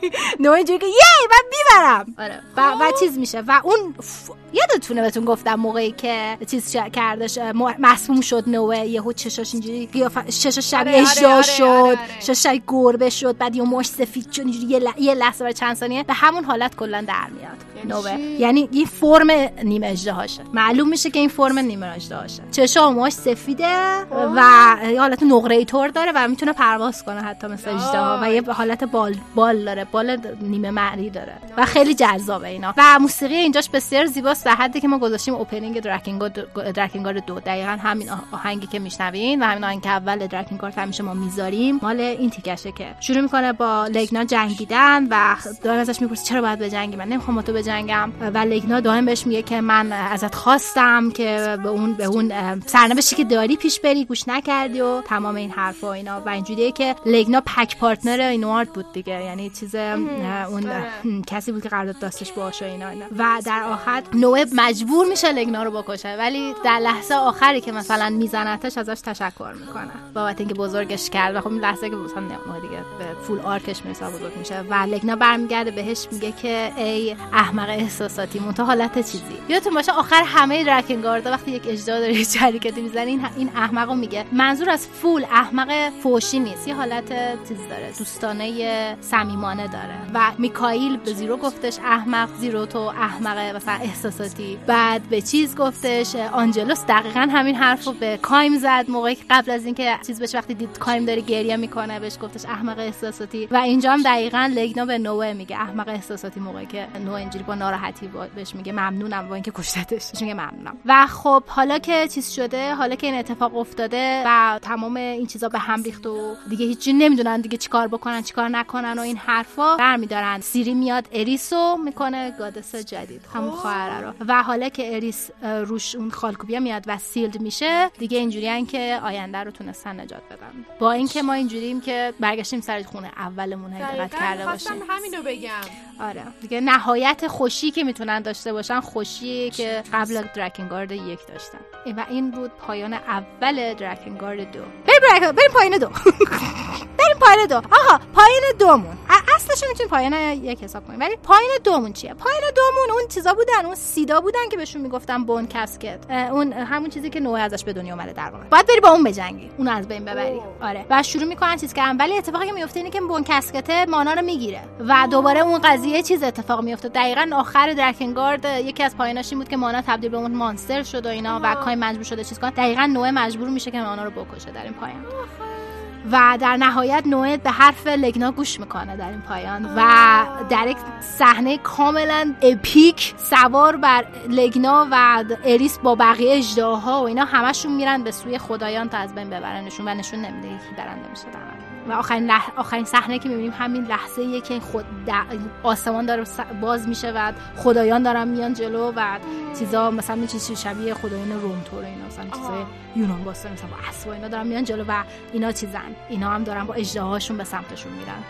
نوه اینجوری که یی من می‌برم. آره. و, و چیز میشه. و اون ف... یادتونه بهتون گفتم موقعی که چیز کردش مسموم شد نوه یهو چشاش اینجوری قیافه چشاش شبیه آره، آره، آره، شد. چشاش گربه شد. بعد یه مش سفید شد اینجوری یه, ل... یه لحظه برای چند ثانیه به همون حالت کلا در میاد. یعنی چی؟ یعنی این فرم نیمه اژدهاشه معلوم میشه که این فرم نیمه اژدهاشه چشا و موهاش سفیده و یه حالت نقره ای طور داره و می‌تونه پرواز کنه حتی مثل اژدها و یه حالت بال بال داره بال نیمه معری داره و خیلی جذابه اینا. و موسیقی اینجاش بسیار زیباست در حدی که ما گذاشتیم اوپنینگ دراکینگار دراکینگار دو دقیقا همین آه- آهنگی که میشنوین و همین آهنگ که اول دراکینگار همیشه ما می‌ذاریم. مال این تیکشه که شروع می‌کنه با لگنا جنگیدن و دائم ازش می‌پرسه چرا باید بجنگی من؟ نمی‌خوام با تو بجنگم و لگنا دائم بهش میگه که من ازت خواستم که به اون به اون سرنوشتی که داری پیش بری گوش نکردی و تمام این حرفا و اینا. و اینجوریه که لگنا پک پارتنر اینوارد بود دیگه. یعنی چیز اون آره. کسی بود که قرارداد داشتش باشه و اینا, اینا. و در آخر نوه مجبور میشه لگنا رو بکشه. ولی در لحظه آخری که مثلا میزنتش ازش تشکر می‌کنه. بابت اینکه بزرگش کرد. و خب لحظه که مثلا دیگه به full arc ش می‌رسه و بزرگ میشه. و لگنا برمیگرده بهش میگه که ای احمق احساساتی منتها حالت چیزی. یادتون باشه آخر همه درکنگاردا وقتی یک اژدها داره حرکتی می‌زنه این این احمقو میگه. منظور از fool احمق فوشی نیست یه حالت چیز داره دوستانه صمیمانه داره. و میکائیل به زیرو گفتش احمق زیرو تو احمقه مثلا احساساتی. بعد به چیز گفتش آنجلوس دقیقا همین حرف رو به کایم زد. موقعی که قبل از اینکه چیز بهش وقتی دید کایم داره گریه می‌کنه بهش گفتش احمق احساساتی. و اینجا هم دقیقا لگنا به نوه میگه احمق احساساتی موقعی که نوه اینجوری با ناراحتی بهش میگه ممنونم با اینکه کشتتش. میگه ممنونم. و خب حالا که چیز شده حالا که این اتفاق افتاده و تمام این چیزا به هم ریخت و دیگه هیچی نمی‌دونن دیگه چیکار بکنن چیکار نکنن و این حرفا برمیدارن. سیری میاد اریسو می‌کنه گادس جدید همون خواهره رو. و حالا که اریس روش اون خالکوبیا میاد و سیلد میشه دیگه اینجوریان که آینده رو تونستن نجات بدن. با اینکه ما اینجوریم که برگشتیم سر خونه اولمون دقت کرده باشیم خواستم همینو بگم. آره. دیگه نهایت خوشی که می‌تونن داشته باشن خوشی. که قبل درکنگارد یک داشتن. و این بود پایان اول درکنگارد دو. بریم بریم بریم پایان دو. بریم پایان دو. آها پایان دومون. اصلش می‌تونیم پایان یک حساب کنیم. ولی پایان دومون چیه؟ پایان دومون اون چیزا بودن اون سیدا بودن که بهشون می‌گفتن بون کسکت اه، اون همون چیزی که نوح ازش به دنیا اومده در واقع باید بری با اون بجنگی. اون از بین ببری. آره. و شروع می‌کنن چیز کردن. ولی اتفاقی که میفته اینه که بون کسکته مانا رو می‌گیره. و دوباره اون قضیه چیز اتفاق میفته دقیقا آخر درکنگارد یکی از پایاناش این بود که مانا تبدیل به اون مانستر شد و اینا و کای مجبور شده چیز کنه. دقیقا نوع مجبور میشه که مانا رو بکشه در این پایان. و در نهایت نوید به حرف لگنا گوش می‌کنه در این پایان و در یک صحنه کاملا اپیک سوار بر لگنا و اریس با بقیه اجداها و اینا همشون میرن به سوی خدایان تا از بین ببرنشون و نشون نمیده کی برنده میشه. و آخرین, لح... آخرین صحنه که می‌بینیم همین لحظه ایه که خود آسمان داره باز میشه و خدایان دارن میان جلو و چیزا مثلا یه چیزی شبیه خدایان رومتور اینا مثلا چیزای یونان باستان مثلا با اسب و اینا دارن میان جلو و اینا چیزن اینا هم دارن با اژدهاشون به سمتشون میرن.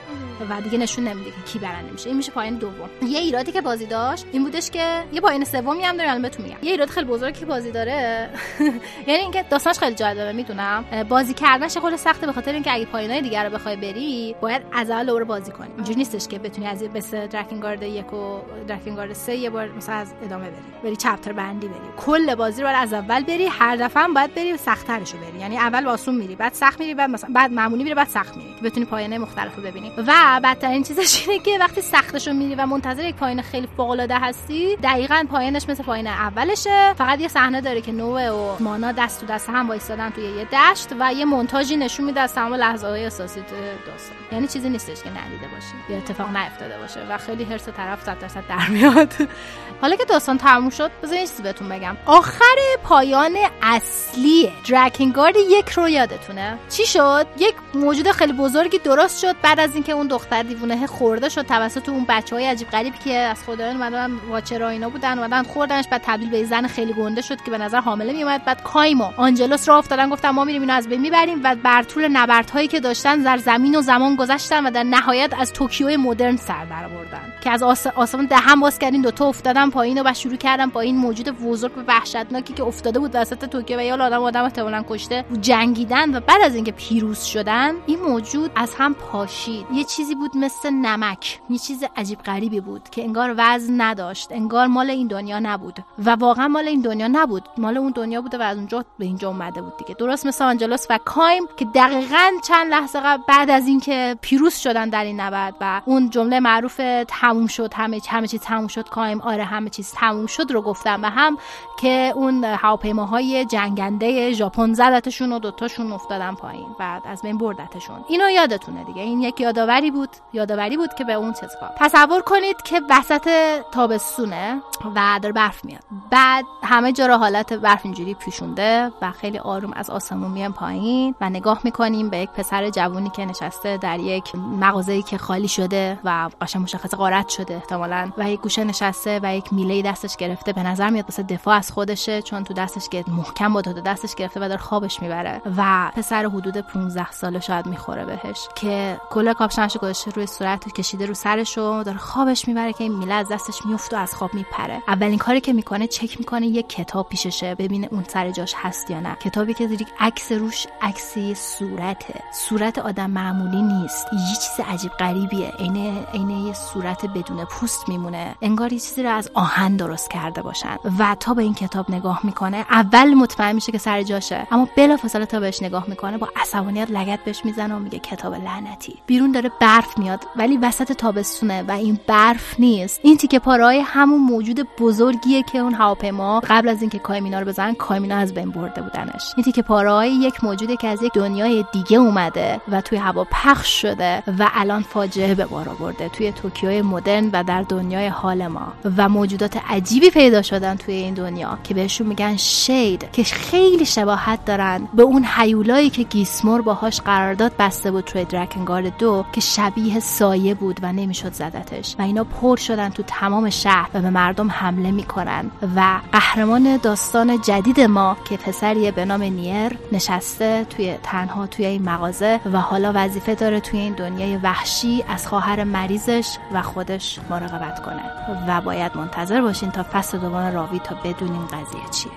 و دیگه نشون نمیده که کی برنده میشه. این میشه پایان دوم. یه ایرادی که بازی داشت این بودش که یه پایان سومی هم داره الان بهتون میگم. یه ایراد خیلی بزرگی که بازی داره. یعنی اینکه داستانش خیلی جالبه می‌دونم. بازی کردنش خیلی سخته به خاطر اینکه اگه پایانای دیگر رو بخوای بری باید از اول دوباره بازی کنی. اینجوری نیستش که بتونی از مثل درکنگارد یک و درکنگارد سه یه بار مثلا از ادامه بری. بری چپتر بندی بری. کل بازی رو باید از اول بری هر دفعه هم باید بری سخت‌ترش رو بری. یعنی اول آسون میری بعد سخت میری بعد مثلا بعد معمولی میری بعد سخت میری که بتونی پایانه مختلف رو ببینی. و بدترین چیزش اینه که وقتی سختش رو میری و منتظر یک پایان خیلی فوق العاده هستی دقیقاً پایانش مثل پایان اولشه. فقط یه صحنه داره که نوه و مانا دست تو دست هم وایسادن توی یه دشت و یه مونتاژی نشون میده از تمام لحظه های اساسی توی داستان. یعنی چیزی نیستش که ندیده باشی. یا اتفاق نیفتاده باشه و خیلی هرس طرف 100 درصد در میاد. حالا که داستان تموم شد بذارین یه چیزی بهتون بگم. آخر پایان اصلی درکنگارد یک رو یادتونه. چی شد؟ یک موجود خیلی بزرگی درست شد بعد از اینکه اون دختر دیوونه خورده شد توسط اون بچه های عجیب غریبی که از خدایان اومدن واچرا اینا بودن اومدن خوردنش بعد تبدیل به زن خیلی گنده شد که به نظر حامله میومد بعد کایمو آنجلوس را افتادن گفتن ما میریم اینو از بین می‌بریم و بر طول نبردهایی که داشتن در زمین و زمان گذشتن و در نهایت از توکیو مدرن سر در آوردن که از آس... آسمان دهم باز کردین دوتا افتادن پایین و شروع کردن با این موجود بزرگ و وحشتناکی که افتاده بود وسط توکیو و یا آدم آدم احتمالاً کشته جنگیدن و بعد از اینکه پیروز شدن این موجود از هم پاشید. یه چیزی بود مثل نمک. یه چیز عجیب غریبی بود که انگار وزن نداشت. انگار مال این دنیا نبود. و واقعا مال این دنیا نبود. مال اون دنیا بوده و از اونجا به اینجا اومده بود دیگه. درست مثل آنجلوس و کایم که دقیقا چند لحظه قبل بعد از اینکه پیروز شدن در این نبرد و اون جمله معروف تموم شد همه همه چیز تموم شد کایم آره همه چیز تموم شد رو گفتم و هم که اون هواپیماهای جنگنده ژاپن زدتشون و دوتاشون افتادن پایین. بعد از بین بردتشون. اینو یادتونه دیگه. این یک یادآوری بود یادآوری بود که به اون چیز کار تصور کنید که وسط تابستونه و داره برف میاد. بعد همه جا رو حالت برف اینجوری پیشونده و خیلی آروم از آسمون میان پایین و نگاه می‌کنیم به یک پسر جوونی که نشسته در یک مغازه‌ای که خالی شده و قشنگ مشخص غارت شده احتمالاً. و یک گوشه نشسته و یک میله دستش گرفته. به نظر میاد واسه دفاع از خودشه چون تو دستش که محکم با دستش گرفته و داره خوابش می‌بره. و پسر حدود 15 ساله شاید می‌خوره بهش که کل کاپشنش گذاشته روی صورت کشیده رو سرش و داره خوابش می‌بره که این میله از دستش میفته و از خواب میپره. اولین کاری که می‌کنه چک می‌کنه یک کتاب پیششه ببینه اون سر جاش هست یا نه. کتابی که زیر عکس روش عکس صورته. صورت آدم معمولی نیست. یه چیز عجیب غریبیه. عین عین یه صورت بدون پوست میمونه. انگار یه چیزی رو از آهن درست کرده باشن. و تا به این کتاب نگاه می‌کنه اول مطمئن میشه که سر جاشه. اما بلافاصله تا بهش نگاه می‌کنه با عصبانیت لگت بهش می‌زنه و میگه کتاب لعنتی. بیرون داره برف میاد ولی وسط تابستونه و این برف نیست. این تیکه پارهای همون موجود بزرگیه که اون هواپیما قبل از اینکه کایمینا رو بزنن کایمینا از بین برده بودنش. این تیکه پارهای یک موجوده که از یک دنیای دیگه اومده و توی هوا پخش شده و الان فاجعه به بار آورده توی توکیو مدرن و در دنیای حال ما. و موجودات عجیبی پیدا شدن توی این دنیا که بهشون میگن شید که خیلی شباهت دارن به اون حیولایی که گیسمور باهاش قرارداد بسته بود توی درکنگارد دو که شبیه سایه بود و نمی‌شد زدتش. و اینا پر شدن تو تمام شهر و به مردم حمله می‌کنن. و قهرمان داستان جدید ما که پسریه به نام نیر نشسته توی تنها توی این مغازه و حالا وظیفه داره توی این دنیای وحشی از خواهر مریضش و خودش مراقبت کنه. و باید منتظر باشین تا فصل دوم راوی تا بدونیم قضیه چیه.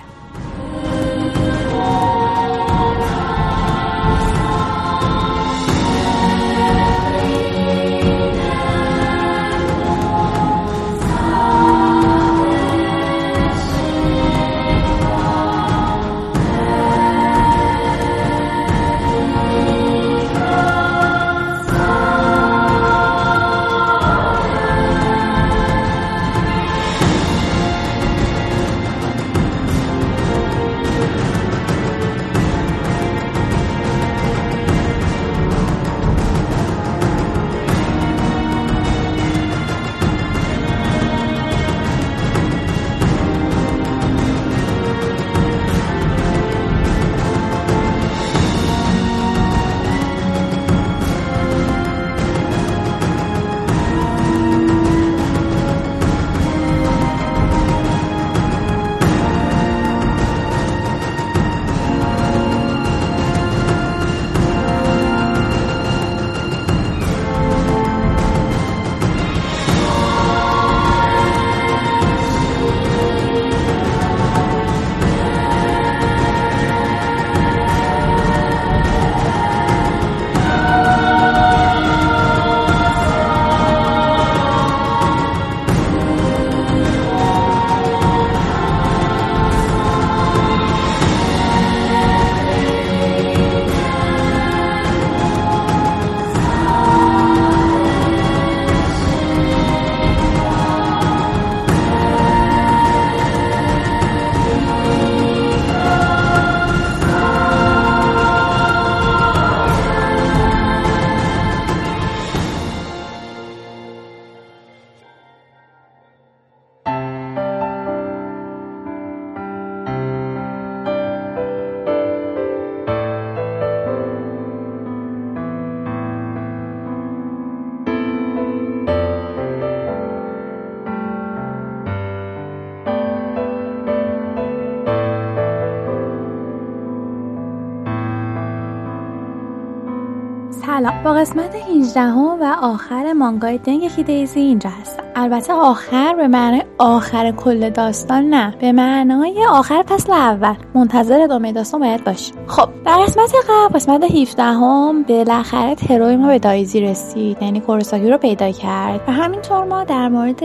قسمت 18 و آخر مانگای دنگ دیزی اینجا هستم البته آخر به معنای آخر کل داستان نه. به معنای آخر فصل اول. منتظر ادامه داستان باید باشی. خب در قسمت قبل قسمت 17 هم بالاخره تروی ما به دایزی رسید یعنی کورساکی رو پیدا کرد. و همینطور ما در مورد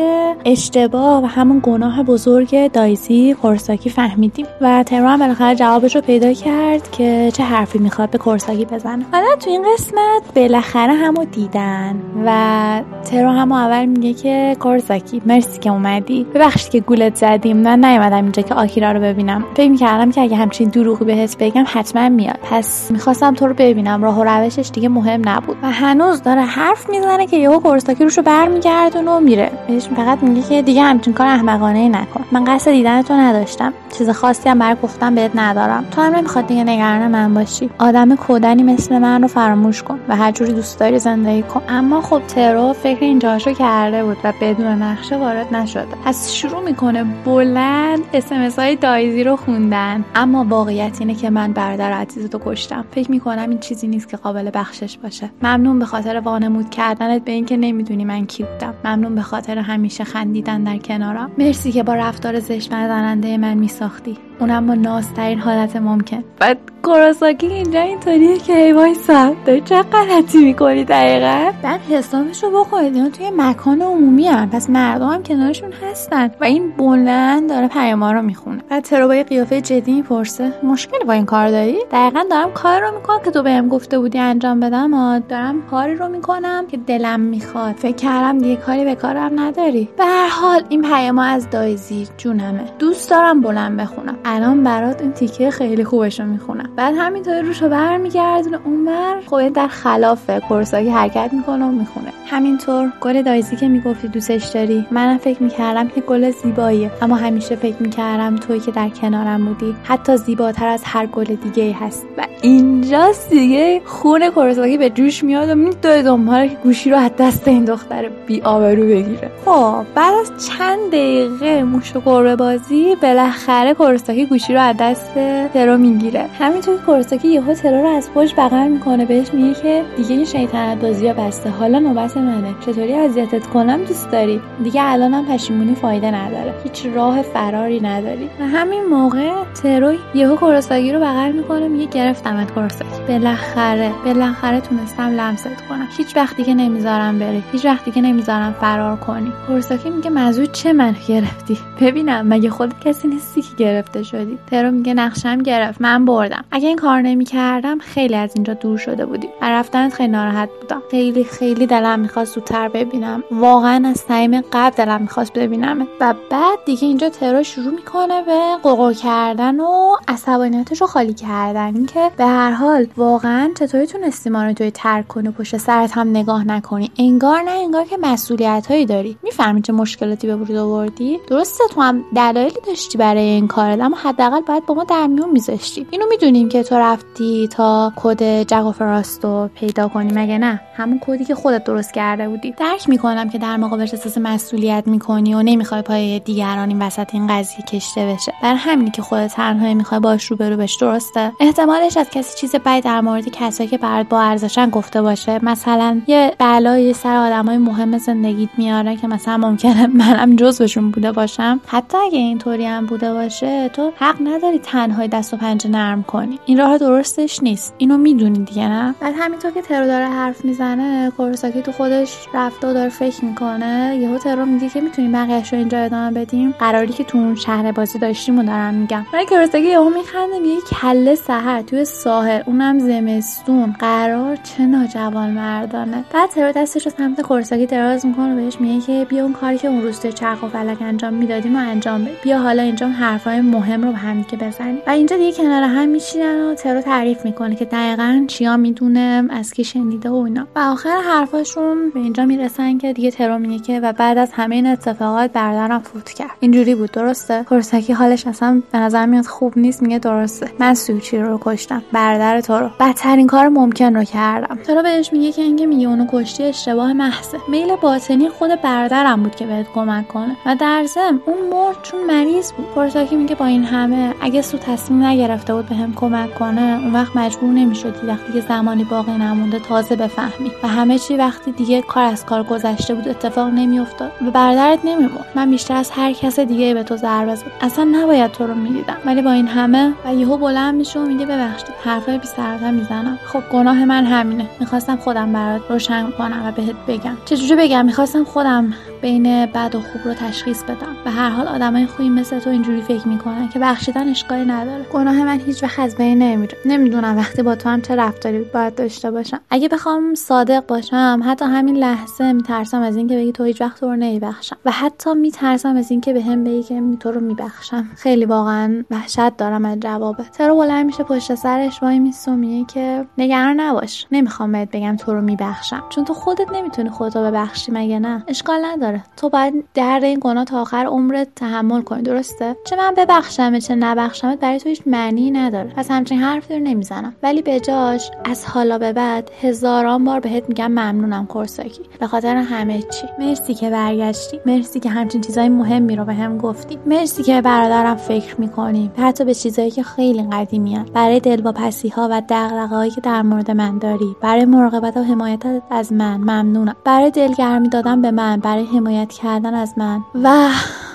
اشتباه و همون گناه بزرگ دایزی کورساکی فهمیدیم. و ترو هم بالاخره جوابش رو پیدا کرد که چه حرفی می‌خواد به کورساکی بزنه. حالا تو این قسمت بالاخره همو دیدن و ترو هم اول میگه که کورساکی مرسی که اومدی. ببخشید که گولت زدیم من نیومدم اینجا که آکیرا رو ببینم. فکر می‌کردم که اگه همچین دروغی بهت بگم حتما میاد. پس می‌خواستم تو رو ببینم. راه و روشش دیگه مهم نبود. و هنوز داره حرف می‌زنه که یهو کورساکی روشو برمیگردونه و میره. بهش فقط میگه که دیگه همچین کار احمقانه ای نکن. من قصد دیدن تو نداشتم. چیز خاصی هم برای گفتم بهت ندارم. تو هم نمی‌خواد دیگه نگران من باشی. آدم کودنی مثل من رو فراموش کن و هر جوری دوست داری زندگی کن. اما خب ترو فکر اینجاشو کرده بود و بدون نقشه وارد نشده. پس شروع می‌کنه بلند اسمس های دایزی رو خوندن. اما واقعیت اینه که من برادر عزیزتو کشتم. فکر می‌کنم این چیزی نیست که قابل بخشش باشه. ممنون به خاطر وانمود کردنت به اینکه نمی‌دونی من کی بودم. ممنون به خاطر همیشه خندیدن در کنارم. مرسی که با رفتار زشت نزننده من میساختی. اونم با نازترین حالت ممکن. بعد کوراساکی اینجا اینطوریه که ای وایسا داری چه غلطی می‌کنی دقیقا؟ بعد حسابش رو بکنید اینا توی مکان عمومی هم پس مردم هم کنارشون هستن و این بلند داره پیاما رو می‌خونه. بعد ترو با یه قیافه جدی می‌پرسه مشکلی با این کار داری؟ دقیقا دارم کار رو می‌کنم که تو بهم گفته بودی انجام بدم دارم کاری رو می‌کنم که دلم می‌خواد. فکر کردم دیگه کاری به کارم نداری. به هر حال این پیاما از دایزی جونمه دوست دارم بلند بخونم. الان برات این تیکه خیلی خوبش رو می‌خونم. بعد همینطوری روشو برمیگردونه. اونور خب در خلاف کورساکی حرکت می‌کنه و می‌خونه. همینطور گل دایزی که می‌گفتی دوستش داری منم فکر می‌کردم که گل زیباییه. اما همیشه فکر می‌کردم توی که در کنارم بودی. حتی زیباتر از هر گل دیگه ای هست. و اینجاست دیگه. خون کورساکی به جوش میاد و میدوه دنبال که گوشی رو از دست این دختر بی آبرو بگیره. خب بعد از چند دقیقه موش و گربه بازی بالاخره کورساکی گوشی رو از دست ترو می‌گیره. همینطور کورساکی یهو ترو رو از پشت بغل می‌کنه بهش میگه که دیگه این شیطنت بازی بسته. حالا نوبت منه. چطوری اذیتت کنم دوست داری؟ دیگه الانم پشیمونی فایده نداره. هیچ راه فراری نداری. و همین موقع ترو یهو کورساکی رو بغل می‌کنه میگه گرفتمت کورساکی بالاخره بالاخره تونستم لمست کنم. هیچ وقت دیگه نمی‌ذارم بری. هیچ وقت دیگه نمی‌ذارم فرار کنی. کورساکی میگه مزود چه من گرفتی؟ ببینم مگه خودت کسی نیستی که گرفته شدی؟ ترو میگه نقشم گرفت. من بردم. اگه این کار نمی‌کردم خیلی از اینجا دور شده بودی. و رفتنت خیلی ناراحت بودم. خیلی خیلی دلم می‌خواست زودتر ببینم. واقعا از صمیم قبل دلم می‌خواست ببینم. و بعد دیگه اینجا ترو شروع می‌کنه به قوقو کردن و عصبانیتش رو خالی کردن. اینکه به هر حال واقعا چطوری تونستی ما رو توی ترک کنی پشت سرت هم نگاه نکنی؟ انگار نه انگار که مسئولیت هایی داری. می‌فهمی چه مشکلاتی به وجود آوردی؟ درسته تو هم دلایلی داشتی برای این کارت حداقل باید با ما در میون میذاشتی اینو می‌دونیم که تو رفتی تا کد و فراستو پیدا کنی مگه نه؟ همون کدی که خودت درست کرده بودی. درک می‌کنم که در مقابلش احساس مسئولیت می‌کنی و نمی‌خوای پای دیگران این وسط این قضیه کشته بشه. بر همینی که خودت تنهایی می‌خوای باش روبرو بش درسته؟ احتمالش از کسی چیز بدی در مورد کسایی که برات با ارزشن گفته باشه. مثلا یه بلایی سر آدمای مهم زندگیت میاره که مثلا ممکنه منم جزوشون بوده باشم. حتی اگه اینطوری هم بوده باشه تو حق نداری تنهایی دست و پنجه نرم کنی. این راه درستش نیست. اینو می‌دونی دیگه نه؟ بعد همینطور که ترو داره حرف می‌زنه کورساکی تو خودش رفته و داره فکر می‌کنه. یهو ترو میگه که می‌تونیم بقیه‌اش رو اینجا ادامه بدیم. قراری که تو اون شهر بازی داشتیم و دارم میگم. ولی کورساکی یهو میخنده میگه کله سحر توی ساحل. اونم زمستون. قرار چه ناجوان مردانه. بعد ترو دستش رو سمت کورساکی دراز می‌کنه و بهش میگه که بیا اون کاری که اون روز چرخ و فلک انجام می‌دادیم و انجام بده. بیا حالا اینجا حرفای مهم رو به هم که بزنیم. و اینجا دیگه کنار هم میشینن و ترو تعریف می‌کنه که دقیقا چیا می‌دونه از کی شنیده و اینا. و آخر حرفاشون به اینجا می‌رسن که دیگه ترو میگه که و بعد از همه این اتفاقات برادرم فوت کرد. اینجوری بود درسته؟ کورساکی حالش اصلا به نظر میاد خوب نیست میگه درسته. من سوچی رو کشتم برادر تو رو. بدترین کار ممکن رو کردم. ترو بهش میگه که اینکه میگه اونو کشتی اشتباه محضه. میل باطنی خود برادرم بود که بهت کمک کنه. و در ضمن اون مرد چون مریض بود. کورساکی میگه با این همه اگه سو تصمیم نگرفته بود بهم کمک کنه اون وقت مجبور نمی‌شدی وقتی که زمانی باقی نمونده تازه بفهمی. و همه چی وقتی دیگه کار از کار گذشته بود اتفاق نمیافتاد و برادرت نمیمرد. من بیشتر از هر کس دیگه به تو ضربه زد اصلا نباید تو رو می‌دیدم. ولی با این همه و یهو بلند میشه و میگه ببخشید حرفای بی می‌زنم. خب گناه من همینه. می‌خواستم خودم برات روشن کنم و بهت بگم. چجوری بگم؟ می‌خواستم خودم بین بد و خوب رو تشخیص بدم. به هر حال آدمای خوبی مثل تو اینجوری فکر می‌کنن که بخشیدن اشکالی نداره. گناه من هیچ وقت از بین نمیره. نمی‌دونم وقتی با تو هم چه رفتاری باید داشته باشم. اگه بخوام صادق باشم حتی همین لحظه میترسم از اینکه بگی تو هیچ وقت تو رو نمیبخشم. و حتی میترسم از اینکه بهم به بگی که تو رو میبخشم. خیلی واقعا وحشت دارم از جوابه ترو بلند میشه پشت سرش وای میسه میگه که نگران نباش. نمی‌خوام بهت بگم تو رو میبخشم. چون تو خودت نمی‌تونی خودتو ببخشی مگه نه؟ اشکال نداره. تو باید درد این گناه تا آخر عمرت تحمل کنی. درسته؟ چه من ببخشم؟ چه نبخشمت برای تو هیچ معنی نداره. پس همچین حرف رو نمی‌زنم. ولی به جاش از حالا به بعد هزاران بار بهت میگم ممنونم کورساکی به خاطر همه چی. مرسی که برگشتی. مرسی که همچین چیزای مهمی رو به هم گفتی. مرسی که برادرم فکر می‌کنی. حتی به چیزایی که خیلی قدیمیان برای دلواپسی ها و دغدغه‌هایی که در مورد من داری. برای مراقبت و حمایت از من. ممنونم. برای دلگرمی دادن به من. برای حمایت کردن از من. و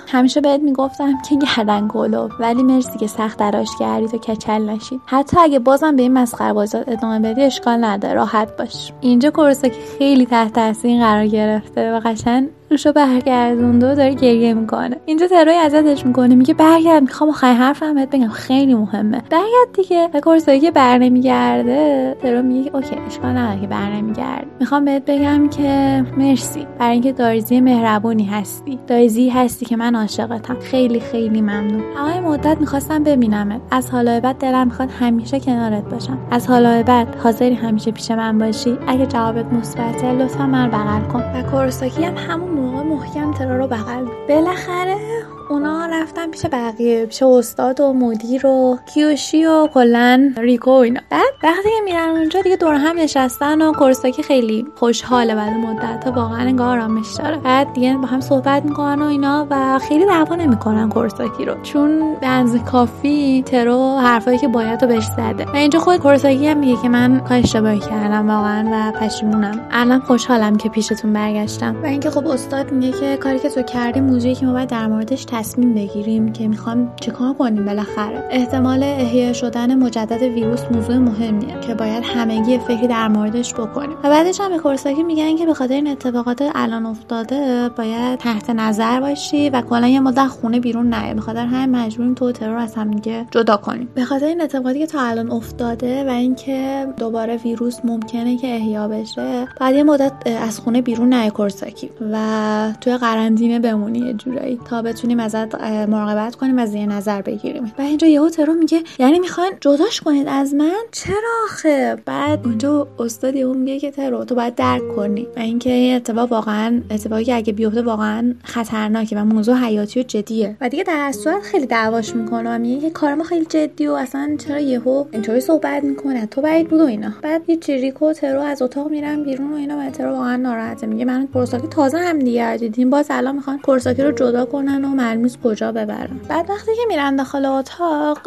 همیشه بهت می‌گفتم که گردن ولی مرسی که سخت تلاش کردی تو کچل نشید حتی اگه بازم به این مسخره بازات ادامه بدی اشکال نداره. راحت باش. اینجا که خیلی تحت تاثیر قرار گرفته و قشنگ روشو برگردونده و داره گریه می‌کنه. اینجا تروی ازتش می‌کنه میگه برگرد می‌خوام آخر حرفم بهت بگم. خیلی مهمه. برگرد دیگه. و کورسایی که بر نمیگرده ترو میگه اوکی اشکال نداره که بر نمیگرد می‌خوام بهت بگم که مرسی. برای اینکه دایزی مهربونی هستی. دایزی هستی که من عاشقتم. خیلی خیلی ممنون. اما مدت می‌خواستم ببینمت. از حالا بعد دلم می‌خواد همیشه کنارت باشم. از حالا بعد حاضری همیشه پیش من باشی. اگه جوابت مثبته لطفا من بغل کن. و کورساکی هم همون موقع محکم ترا رو بغل. بالاخره اونا رفتن پیش بقیه پیش استاد و مدیر و کیوشی و کلا ریکو اینا. بعد وقتی که میرن اونجا دیگه دور هم نشستن و کورساکی خیلی خوشحاله بعد مدت. تا واقعا انگار آرامش داره. بعد دیگه با هم صحبت می‌کنن و اینا و خیلی دعوا نمی‌کنن کورساکی رو. چون به کافی ترو حرفایی که باید رو بهش زده. و اینجا خود کورساکی هم میگه که من کار اشتباهی کردم واقعا و پشیمونم. الان خوشحالم که پیشتون برگشتم. و اینکه خب استاد میگه که کاری که تو کردی موضوعی که ما باید در موردش تصمیم بگیریم که می‌خوام چیکار کنیم بالاخره. احتمال احیا شدن مجدد ویروس موضوع مهمیه که باید همگی فکری در موردش بکنیم. و بعدش هم کورساکی میگن که به خاطر این اتفاقات الان افتاده باید تحت نظر باشی و کلا یه مدت خونه بیرون نیای به خاطر همین مجبوریم تو ترور از هم دیگه جدا کنیم. به خاطر این اتفاقاتی که تا الان افتاده و اینکه دوباره ویروس ممکنه که احیا بشه بعد یه مدت از خونه بیرون نیای کورساکی و توی قرنطینه بمونی یه جورایی تا بتونیم ازت مراقبت کنیم و زیر نظر بگیریم. و اینجا یهو ترو میگه یعنی می‌خواین جداش کنید از من؟ چرا آخه؟ بعد اونجا استاد یهو میگه که ترو تو باید درک کنی. و اینکه این اتفاق واقعا اتفاقی که اگه بیفته واقعا خطرناکه و موضوع حیاتی و جدیه. و دیگه در صورت خیلی دعواش می‌کنه و میگه که کار ما خیلی جدی و اصلا چرا یهو اینطوری صحبت می‌کنه؟ تو بعید بود و اینا. بعد یه چریکو ترو از اتاق میرن بیرون و اینا و ترو واقعا ناراحته. میگه من کورساکی تازه هم دیگه دیدیم باز الان می‌خوان کورساکی رو جدا کنن و معلوم کجا ببرن بعد وقتی که میرن داخل اتاق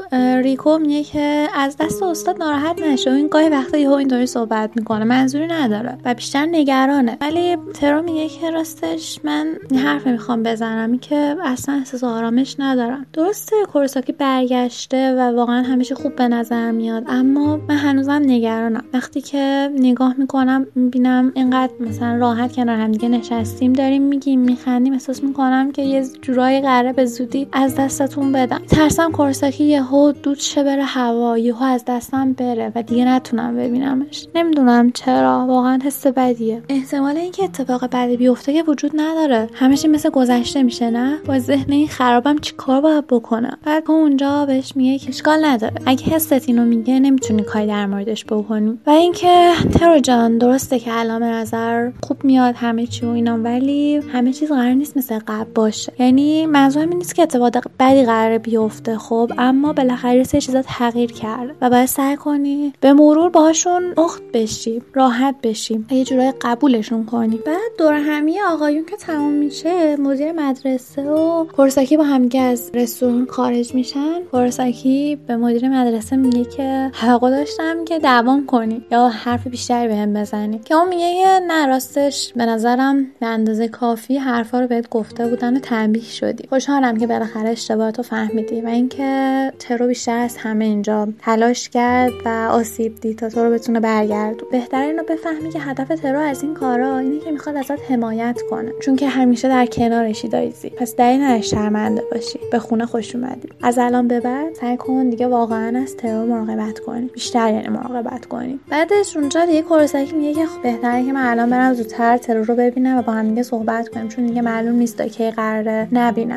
ریکو میگه که از دست استاد ناراحت نشه. این گاهی وقتا یهو اینطوری صحبت می‌کنه. منظوری نداره و بیشتر نگرانه. ولی ترو میگه که راستش من حرف می‌خوام بزنم. که اصلا احساس آرامش ندارم. درسته کورساکی برگشته و واقعا همیشه خوب به نظر میاد. اما من هنوزم نگرانم. وقتی که نگاه می‌کنم می‌بینم اینقدر مثلا راحت کنار هم دیگه نشستیم داریم میگیم میخندیم احساس می‌کنم که یه جورایی قراره به زودی از دستتون بدم. ترسم کورساکی یهو دود شه بره هوا یهو از دستم بره و دیگه نتونم ببینمش. نمی‌دونم چرا واقعا حس بدیه. احتمال اینکه اتفاق بدی بیفته که وجود نداره. همیشه مثل گذشته میشه نه؟ با ذهن این خرابم چیکار باید بکنم؟ بعد اونجا بهش میگه که اشکال نداره. اگه حست اینو میگه نمی‌تونی کاری در موردش بکنی. و اینکه ترو جان درسته که الان نظر خوب میاد همه چی و اینا ولی همه چیز قرار نیست مثل قبل باشه. یعنی منظورم این نیست که اتفاق بدی قراره بیفته خب اما بالاخره سه چیزا تغییر کرده و باید سعی کنی به مرور باهاشون اخت بشی راحت بشیم یه جورای قبولشون کنی. بعد دور همی آقایون که تمام میشه مدیر مدرسه و کورساکی با همگه از رستوران خارج میشن. کورساکی به مدیر مدرسه میگه که حقا داشتم که دوام کنی یا حرف بیشتری بهم بزنی. که اون میگه نه راستش به نظرم به اندازه کافی حرفا رو بهت گفته بودن و تنبیه شدی. خوشحالم که بالاخره اشتباهاتو فهمیدی و اینکه ترو بیشتر از همه اینجا تلاش کرد و آسیب دید تا تو رو بتونه برگردون. بهتره اینو بفهمی که هدف ترو از این کارا اینه که می‌خواد ازت حمایت کنه. چون که همیشه در کنارشی دایزی. پس دلیل نداره شرمنده باشی. به خونه خوش اومدی. از الان به بعد سعی کن دیگه واقعا از ترور مراقبت کنی. بیشتر یعنی مراقبت کنی. بعدش اونجا دیگه کورساکی میگه که خب بهتره که من الان برم زودتر ترور رو ببینم و با هم دیگه صحبت کنیم. چون دیگه معلوم نیست کی قراره.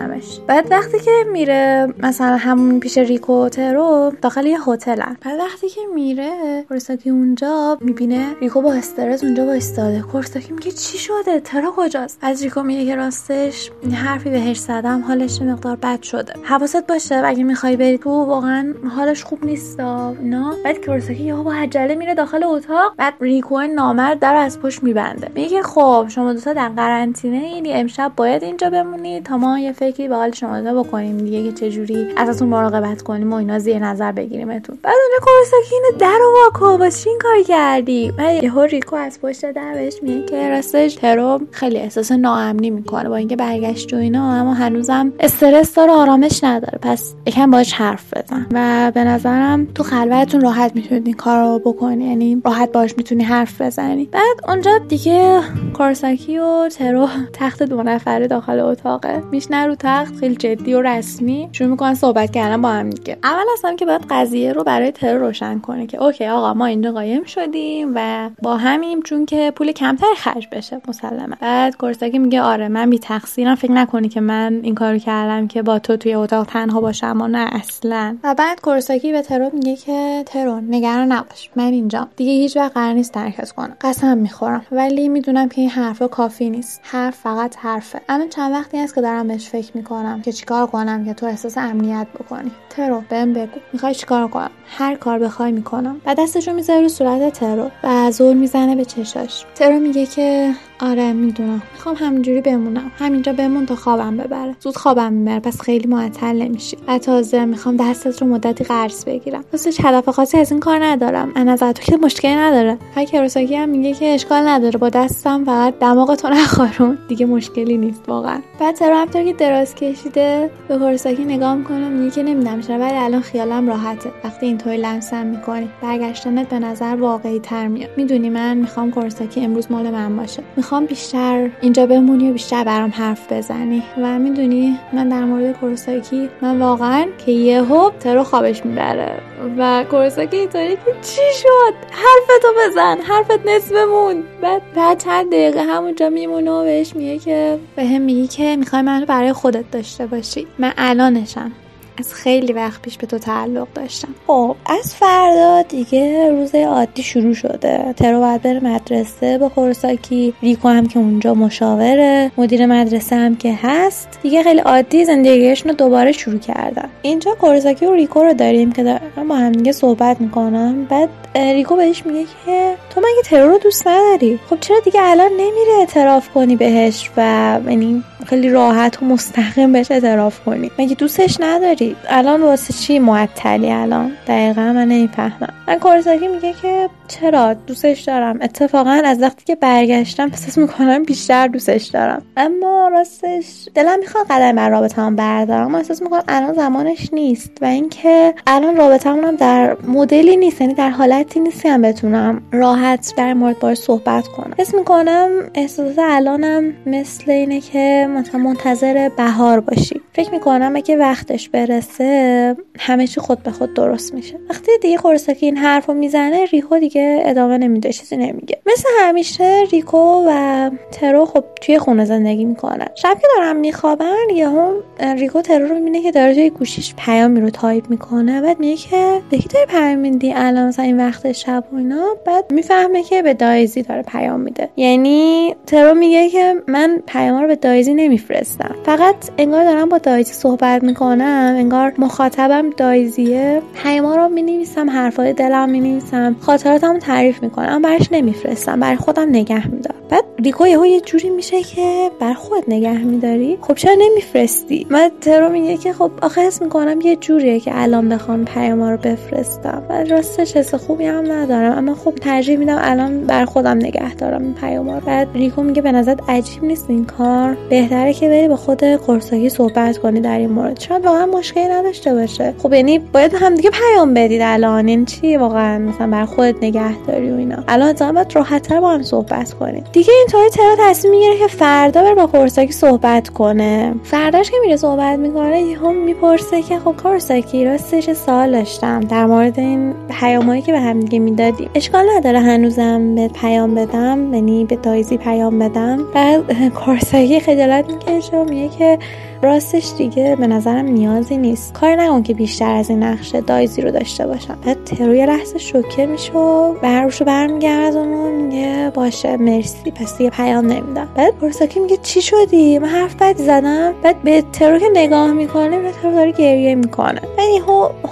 نبینمش بعد وقتی که میره مثلا همون پیش ریکو ترو داخل یه هتلن. بعد وقتی که میره کورساکی اونجا می‌بینه ریکو با استرس اونجا وایستاده. کورساکی میگه چی شده؟ ترو کجاست؟ از ریکو میگه که راستش حرفی بهش زدم حالش مقدار بد شده. حواست باشه اگه می‌خوای بری تو واقعا حالش خوب نیست نه بعد کورساکی یا با عجله میره داخل اتاق. بعد ریکو نامرد در از پشت میبنده. میگه خب شما دوتا در قرنطینه‌این امشب باید اینجا بمونید تا ما یه فکر شکلی به حال شما بکنیم دیگه که چجوری ازتون مراقبت کنیم و اینا زیر نظر بگیریمتون. بعد اونجا کورساکی اینو در و وا کن این کار کردی؟ بعد یهو ریکو از پشت در بهش میگه که راستش ترو خیلی احساس ناامنی می‌کنه. با اینکه برگشت و اینا اما هنوزم استرس داره آرامش نداره. پس یکم باش حرف بزن. و به نظرم تو خلوتتون راحت می‌تونید این کار رو بکنی. یعنی راحت باش می‌تونی حرف بزنی. بعد اونجا دیگه کورساکی و ترو تخت دو نفره داخل اتاقه. میشنه رو تخت خیلی جدی و رسمی. شروع می‌کنن صحبت کردن با هم دیگه. اول اصلا که باید قضیه رو برای ترو روشن کنه که OK آقا ما اینجا قایم شدیم و با همیم چون که پول کمتر خرج بشه مسلما. بعد کورساکی میگه آره من بی تقصیرم. فکر نکنی که من این کارو کردم که با تو توی اتاق تنها باشم و نه اصلا. و بعد کورساکی به ترو میگه که ترو نگران نباش من اینجا دیگه هیچ وقت قرار نیست ترکت کنم. قسم می‌خورم. ولی می‌دونم که این حرفا کافی نیست. حرف فقط حرفه. الان چند وقتی هست که دارم بهش فکر می‌کنم که چیکار کنم که تو احساس امنیت بکنی. ترو بهم بگو. می‌خوای چیکار کنم؟ هر کار بخوای می‌کنم. و دستشو می‌ذاره رو صورت ترو و زور می‌زنه به چشاش. ترو میگه که آره می‌دونم. می‌خوام همینجوری بمونم. همینجا بمون تا خوابم ببره. زود خوابم می‌بره پس خیلی معطل نمیشی. و تازه می‌خوام دستت رو مدتی قرض بگیرم. واسه هدف خاصی از این کار ندارم. از نظر تو که مشکلی نداره. هر کروساکی هم میگه که اشکال نداره. با دستم فقط دماغ تو نخورون. دیگه مشکلی نیست واقعا. بعد ترو همطور که دراز کشیده به کروساکی نگاه می‌کنه. میگه که نمی‌دونم چرا ولی الان خیالم راحته. وقتی اینطوری لمسم می‌کنی برگشتنت به نظر واقعی تر میاد. می‌دونی من می‌خوام کورساکی امروز مال من باشه. می‌خوام بیشتر اینجا بمونی و بیشتر برام حرف بزنی. و می‌دونی من در مورد کورساکی من واقعا که یهو ترو خوابش می‌بره. و کورساکی اینطوری که چی شد؟ حرفتو بزن حرفت نصف مون بعد بعد چند دقیقه همونجا میمونه و بهش میگه که به هم میگی که می‌خوای منو برای خودت داشته باشی. من الانشم از خیلی وقت پیش به تو تعلق داشتم. خب از فردا دیگه روز عادی شروع شده. ترو باید بره مدرسه به کورساکی ریکو هم که اونجا مشاوره. مدیر مدرسه هم که هست. دیگه خیلی عادی زندگیشون رو دوباره شروع کردن. اینجا کورساکی و ریکو رو داریم که دارن با هم دیگه صحبت می‌کنن بعد ریکو بهش میگه که تو مگه ترو رو دوست نداری؟ خب چرا دیگه الان نمیره اعتراف کنی بهش و یعنی خیلی راحت و مستقیم بهش اعتراف کنی؟ مگه دوستش نداری؟ الان واسه چی معطلی الان؟ دقیقا من نمی‌فهمم. من کورساکی میگه که چرا؟ دوستش دارم. اتفاقا از وقتی که برگشتم احساس می‌کنم بیشتر دوستش دارم. اما راستش دلم می‌خواد قدم بر رابطه‌ام بردارم. اما احساس می‌کنم الان زمانش نیست و اینکه الان رابطه‌مون در مدلی نیست یعنی در حالتی نیستم بتونم راحت در مورد باش صحبت کنم. حس می‌کنم احساس الانم مثل اینه که مثلا منتظر بهار باشی. فکر می‌کنم اگه وقتش برسه همه چی خود به خود درست میشه. وقتی دیگه کورساکی این حرفو می‌زنه ریکو دیگه ادامه نمیده چیزی نمیگه. مثل همیشه ریکو و ترو خب توی خونه زندگی می‌کنن. شب که دارن میخوابن یهو ریکو ترو رو می‌بینه که داره توی گوشیش پیامی رو تایپ می‌کنه. بعد میگه که به کی داری پیام میدی الان مثلا این وقت شب و اینا؟ بعد می‌فهمه که به دایزی داره پیام میده. یعنی ترو میگه که من پیام رو به دایزی نمیفرستم. فقط انگار دارم با دایزی صحبت می‌کنم انگار مخاطبم دایزیه. پیاما رو می‌نویسم حرفای دلم می‌نویسم. خاطراتم تعریف می‌کنم برش نمیفرستم برای خودم نگه میدارم. بعد ریکو یه جوری میشه که بر خود نگه میداری. خب چرا نمیفرستی؟ من ترو میگه که خب آخه حس می‌کنم یه جوریه که الان بخوام پیاما رو بفرستم. و راستش حس خوبی هم ندارم اما خب ترجیح میدم الان بر خودم نگه دارم این پیاما رو. بعد ریکو میگه به نظر عجیب نیست این کار؟ بهتره که بری با خود قرصاگی صحبت کنی در این مورد. شاید واقعا مشکلی نداشته باشه. خب یعنی باید هم دیگه پیام بدید الان. این چی واقعا؟ مثلا بر خودت نگه داری و اینا. الان اتفاقا باید راحتتر با هم صحبت کنید دیگه اینطوری ترا تصمیم می‌گیره که فردا بره با کورساکی صحبت کنه. فرداش که میره صحبت می‌کنه یهو می‌پرسه که خب کورساکی راستش سوال داشتم؟ در مورد این پیامایی که به هم دیگه می‌دادیم. اشکال نداره هنوزم به پیام بدم. یعنی به دایزی پیام بدم. بعد کورساکی خجالت می‌کشه و میگه که راستش دیگه به نظرم نیازی نیست. کار نکن که بیشتر از این نقشه دایزی رو داشته باشم. بعد تروی لحظه شوکه میشه و بروش رو برمیگردون و میگه باشه مرسی. پس دیگه پیام نمیدم. بعد پرساکی میگه چی شدی؟ من حرف بد زدم. بعد به ترو که نگاه می‌کنه به ترو داره گریه می‌کنه. بعد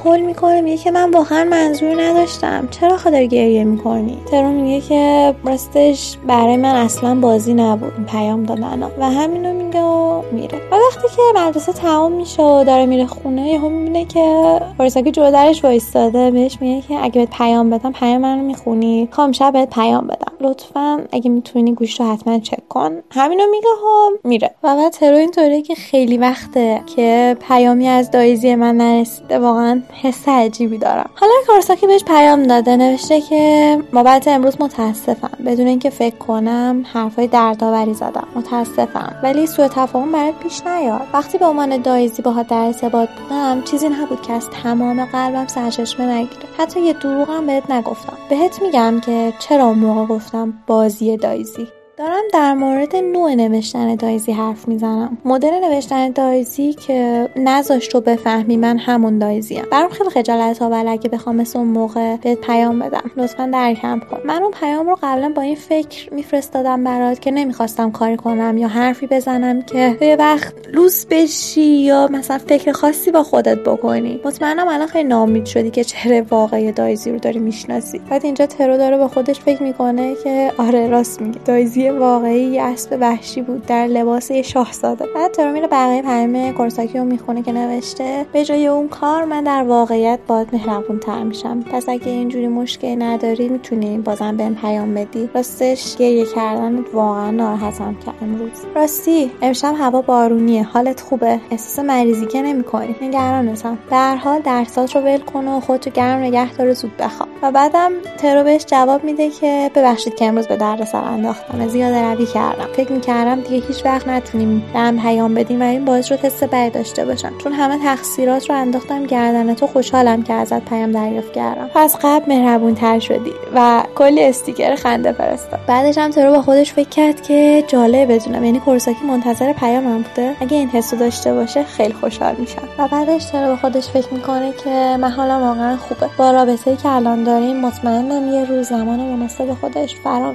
هول می‌کنه میگه که من واقعا منظور نداشتم. چرا خاطر گریه می‌کنی؟ ترو میگه که راستش برای من اصلا بازی نبود. پیام دادن. و همینو میگه و میره. و وقتی که مدرسه تمام میشه و داره میره خونه یهو می‌بینه که کورساکی جلو درش وایستاده. بهش میگه که اگه بهت پیام بدم پیام منو می‌خونی. خوام شب بهت پیام بدم. لطفا اگه می‌تونی گوش رو حتما چک کن. همینو میگه و میره. و بعد ترو اینطوریه که خیلی وقته که پیامی از دایزی من نرسیده. واقعا حس عجیبی دارم. حالا کورساکی بهش پیام داده نوشته که بابت امروز متاسفم. بدون اینکه فکر کنم حرفای دردآوری زدم. متاسفم. ولی سوء تفاهم برات پیش نیاد. وقتی به عنوان دایزی باها در ارتباط بودم چیزی نبود که از تمام قلبم سرچشمه نگیره. حتی یه دروغم بهت نگفتم. بهت میگم که چرا موقع گفتم بازی دایزی. دارم در مورد نوع نوشتن دایزی حرف می‌زنم. مدل نوشتن دایزی که نذاشت رو بفهمی من همون دایزیم. برام خیلی خجالت آور اگه بخوام مثل اون موقع بهت پیام بدم. لطفا درکم کن. من اون پیام رو قبلا با این فکر میفرستادم برات که نمی‌خواستم کاری کنم یا حرفی بزنم که به وقت لوس بشی یا مثلا فکر خاصی با خودت بکنی. مطمئنم الان خیلی نامید شدی که چهره واقعی دایزی رو داری می‌شناسی. بعد اینجا ترو داره به خودش فکر می‌کنه که آره راست میگه دایزی واقعی یه اسب وحشی بود در لباس یه شاهزاده. بعد ترو میره بقیه پیام کورساکی رو می‌خونه که نوشته به جای اون کار من در واقعیت باد مهربون تر میشم. پس اگه اینجوری مشکلی نداری می‌تونی بازم بهم پیام بدی. راستش گریه کردن واقعا ناراحتم کرد امروز. راستی امشب هوا بارونیه. حالت خوبه. احساس مریضی که نمی‌کنی. نگرانتم به هر حال درسات رو ول کن و خودتو گرم نگه داره زود بخواب. و بعدم ترو بهش جواب میده که ببخشید که امروز به دردسر انداختم. زیاد روی کردم. فکر می‌کردم دیگه هیچ وقت نتونیم به هم پیام بدیم و این باعث شد حس بد داشته باشم. چون همه تقصیرات رو انداختم گردن تو خوشحالم که ازت پیام دریافت کردم. پس قبل مهربون تر شدی و کلی استیکر خنده فرستاد. بعدش هم ترو با خودش فکر کرد که جالب بدونم. یعنی کورساکی منتظر پیامم بوده. اگه این حسو داشته باشه خیلی خوشحال میشم. و بعدش ترو با خودش فکر می‌کنه که من حالم واقعا خوبه. با رابطه‌ای که الان داریم مطمئنم یه روز زمان مناسب خودش فرا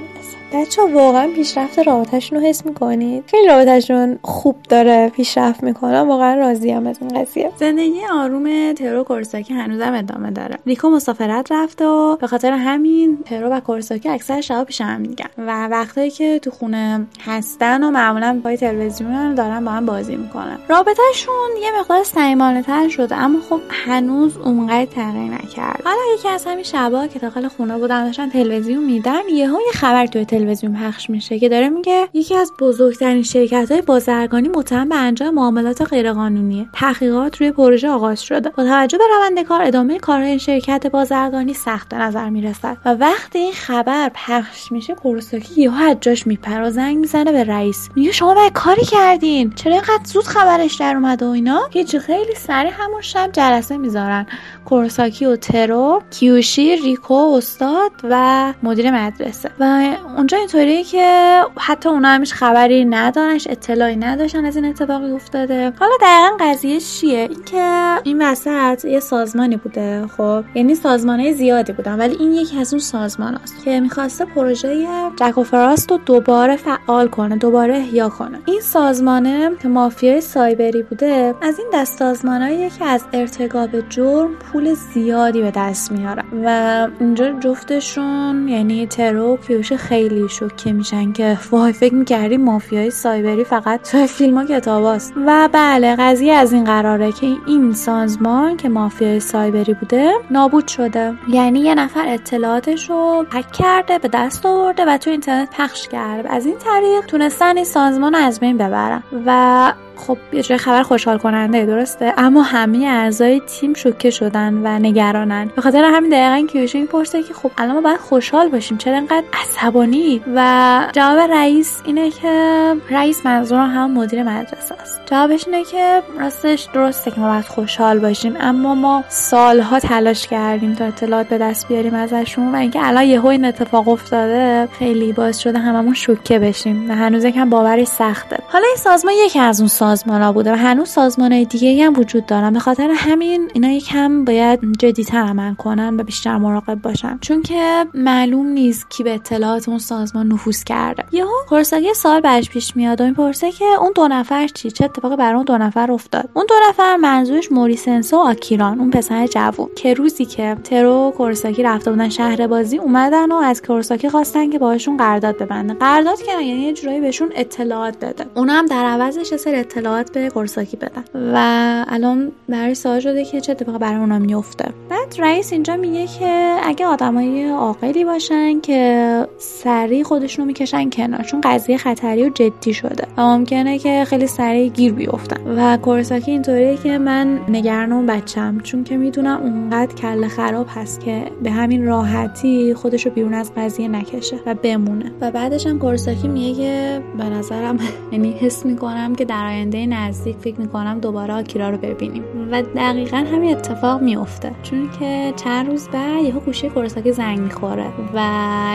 بچه واقعا پیشرفت رابطهشون رو حس می‌کنید؟ خیلی رابطهشون خوب داره پیشرفت می‌کنم واقعا راضیم از این قضیه. زندگی آروم ترو کورساکی هنوزم ادامه داره. ریکو مسافرت رفته و به خاطر همین ترو و کورساکی اکثر شبا پیش هم میگن. و وقتایی که تو خونه هستن و معمولا پای تلویزیون دارن با هم بازی می‌کنن. رابطهشون یه مقدار صمیمانه تر شده اما خب هنوز اونقدر تغییر نکرد. حالا یکی از همین شبا که داخل خونه بودن داشتن تلویزیون میدن یهو یه خبر توی تلویزیون پخش میشه که داره میگه یکی از بزرگترین شرکت های بازرگانی متهم به انجام معاملات غیرقانونیه. تحقیقات روی پروژه آغاز شده. با توجه به روند کار ادامه کارهای این شرکت بازرگانی سخت به نظر می‌رسد و وقتی این خبر پخش میشه کورساکی یهو از جاش میپره و زنگ می‌زنه به رئیس. میگه شما باید کاری کردین. چرا اینقدر زود خبرش در اومده و اینا؟ هیچ خیلی سریع همون شب جلسه می‌ذارن. کورساکی و ترو کیوشی ریکو استاد و مدیر مدرسه. و اونجا اینطوریه که حتی اونا همیش خبری ندارنش اطلاعی نداشتن از این اتفاقی افتاده. حالا دقیقا قضیه چیه؟ اینکه این وسط یه سازمانی بوده خب؟ یعنی سازمانهای زیادی بودن ولی این یکی از اون سازمان است که می‌خواسته پروژه جک و فراست رو دوباره فعال کنه دوباره احیا کنه. این سازمانه که مافیای سایبری بوده از این دست سازمانهایی که از ارتکاب جرم پول زیادی به دست میارن و اینجا جفتشون یعنی ترو خیلی شوکه میشن که وای فکر می‌کردی مافیای سایبری فقط تو فیلم ها کتاباست و بله قضیه از این قراره که این سازمان که مافیای سایبری بوده نابود شده. یعنی یه نفر اطلاعاتش رو پک کرده به دست آورده و تو اینترنت پخش کرده. از این طریق تونستن این سازمان از بین ببرن. و خب یه جای خبر خوشحال کننده درسته؟ اما همه اعضای تیم شوکه شدن و نگرانن. به خاطر همین دقیقا کیوشی می‌پرسه که خب الان ما باید خوشحال باشیم چرا انقدر عصبانی؟ و جواب رئیس اینه که رئیس منظورم هم مدیر مدرسه است. جوابش اینه که راستش درسته که ما باید خوشحال باشیم اما ما سالها تلاش کردیم تا اطلاعات به دست بیاریم ازشون و اینکه الان یهو این اتفاق افتاده خیلی باعث شده هممون شوکه بشیم. و هنوز یکم باورش سخته. حالا این سازمان یکی از اون سازمان ها بوده و هنوز سازمان های دیگه هم وجود دارن. به خاطر همین اینا یکم باید جدیتر عمل کنن و بیشتر مراقب باشن. چون که معلوم نیست کی به اطلاعات اون سازمان نفوذ کرده. یهو کورساکی سال برش پیش میاد و می‌پرسه که اون دو نفر چی؟ چه اتفاقی برای اون دو نفر افتاد؟ اون دو نفر منظورش موریسنسو و آکیران اون پسر جوون. که روزی که ترو کورساکی رفته بودن شهر بازی اومدن و از کورساکی خواستن که باهاشون قرارداد ببنده قرارداد کردن یعنی یه جورایی بهشون اطلاعات بده اون هم در عوضش سر اطلاعات به کورساکی بدن. و الان برای سوال شده که چه اتفاقی برای اونا میفته بعد رئیس اینجا میگه که اگه آدمای عاقلی باشن که سریع خودشونو می‌کشن کنار چون قضیه خطری و جدی شده و ممکنه که خیلی سریع گیر بیفتن. و کورساکی اینطوریه که من نگران اون بچم چون که می‌دونم اونقدر کله خراب هست که به همین راحتی خودشو بیرون از قضیه نکشه و بمونه. و بعدش هم کورساکی میگه که به نظرم یعنی حس می‌کنم که در آینده نزدیک فکر می‌کنم دوباره آکیرا رو ببینیم. و دقیقا همین اتفاق میفته چون که چند روز بعد یهو گوشی کورساکی زنگ می‌خوره. و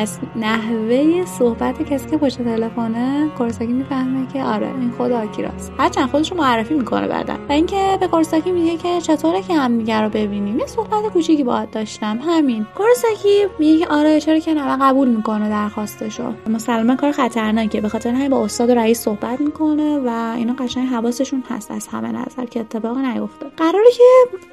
از نحوه صحبت کسی که پشت تلفنه کورساکی می‌فهمه که آره این خود آکیراست. هرچند خودش رو معرفی می‌کنه بعدا. و اینکه به کورساکی میگه که چطوره که همدیگه رو ببینیم. یه صحبت کوچیکی باهات داشتم. همین. کورساکی میگه آره چرا که نه قبول می‌کنه درخواستشو. مسلما کار خطرناکه به خاطر همین با استاد و رئیس صحبت می‌کنه و اینا قشنگ حواسشون هست از همه نظر که اتفاق نیفته. قراره که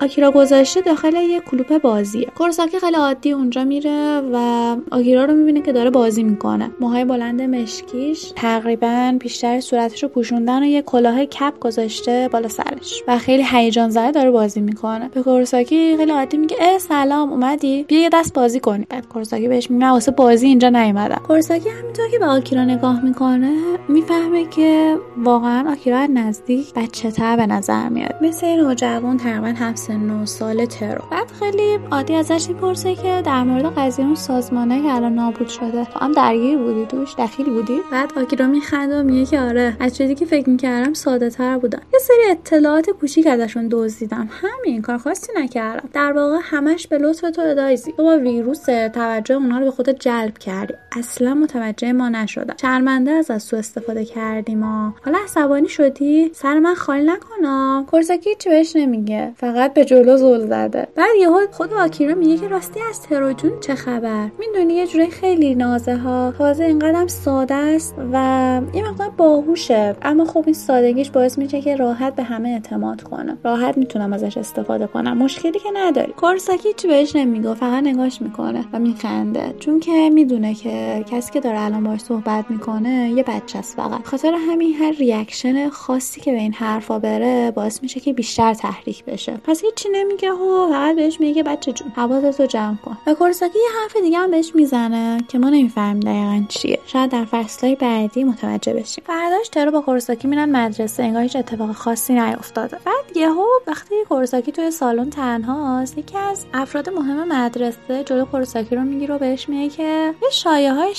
آکیرا گذاشته داخل یه کلوپ بازیه. کورساکی خیلی عادی اونجا میره و آکیرا رو می‌بینه که داره بازی می‌کنه. موهای بلند مشکیش تقریبا بیشتر صورتش رو پوشوندن و یه کلاه کپ گذاشته بالا سرش و خیلی هیجان زده داره بازی می‌کنه. به کورساکی خیلی عادی میگه اه سلام اومدی؟ بیا یه دست بازی کنی. بعد کورساکی بهش میگه واسه بازی اینجا نیومدم. کورساکی همینطور که به آکیرا نگاه می‌کنه می‌فهمه که واقعا آکیرا نزدیک بچه تر به نظر میاد. مثل این نوجوان تقریبا هم سن و سال ترو بعد خیلی عادی ازش می‌پرسه که در مورد قضیه اون سازمانه که الان نابود شده تو هم درگیر بودی توش؟ دخیل بودی؟ بعد آکیرا میخنده و میگه که آره. از چیزی که فکر می‌کردم ساده تر بودم. یه سری اطلاعات کوچیک ازشون دزدیدم. همین کار خاصی نکردم. در واقع همش به لطف تو ادایزی تو با ویروس توجه اونا رو به خودت جلب کردی. اصلا متوجه ما نشدم. شرمنده از از سو استفاده کردیم ما حالا عصبانی شدی؟ سر من خالی نکنا کورساکی چی بهش نمیگه؟ فقط به جلو زل زده. بعد یهو خود آکیرا میگه که راستی از تروجون چه خبر؟ می‌دونی یه جوری خیلی نازه ها تازه اینقدرم ساده است و یه مقدار باهوشه. اما خب این سادگیش باعث میشه که راحت به همه اعتماد کنه. راحت می‌تونم ازش استفاده کنم. مشکلی که نداری. کورساکی چی بهش نمیگه؟ فقط نگاش می‌کنه و میخنده. چون که می‌دونه که کسی که داره الان باش صحبت می‌کنه یه بچه است فقط. خاطر همین هر reaction خاصی که به این حرفا بده باعث میشه که بیشتر تحریک بشه. پس هیچی نمیگه و فقط بهش میگه بچه جون حواستو جمع کن. و کورساکی یه حرف دیگه هم بهش می‌زنه که ما نمی‌فهمیم دقیقا چیه. شاید در فصلهای بعدی متوجه بشیم. فرداش ترو با کورساکی میرن مدرسه انگار هیچ اتفاق خاصی نیفتاده. بعد یهو وقتی کورساکی توی سالن تنهاست یکی از افراد مهم مدرسه جلو کورساکی رو می‌گیره و بهش میگه که یه شایعه های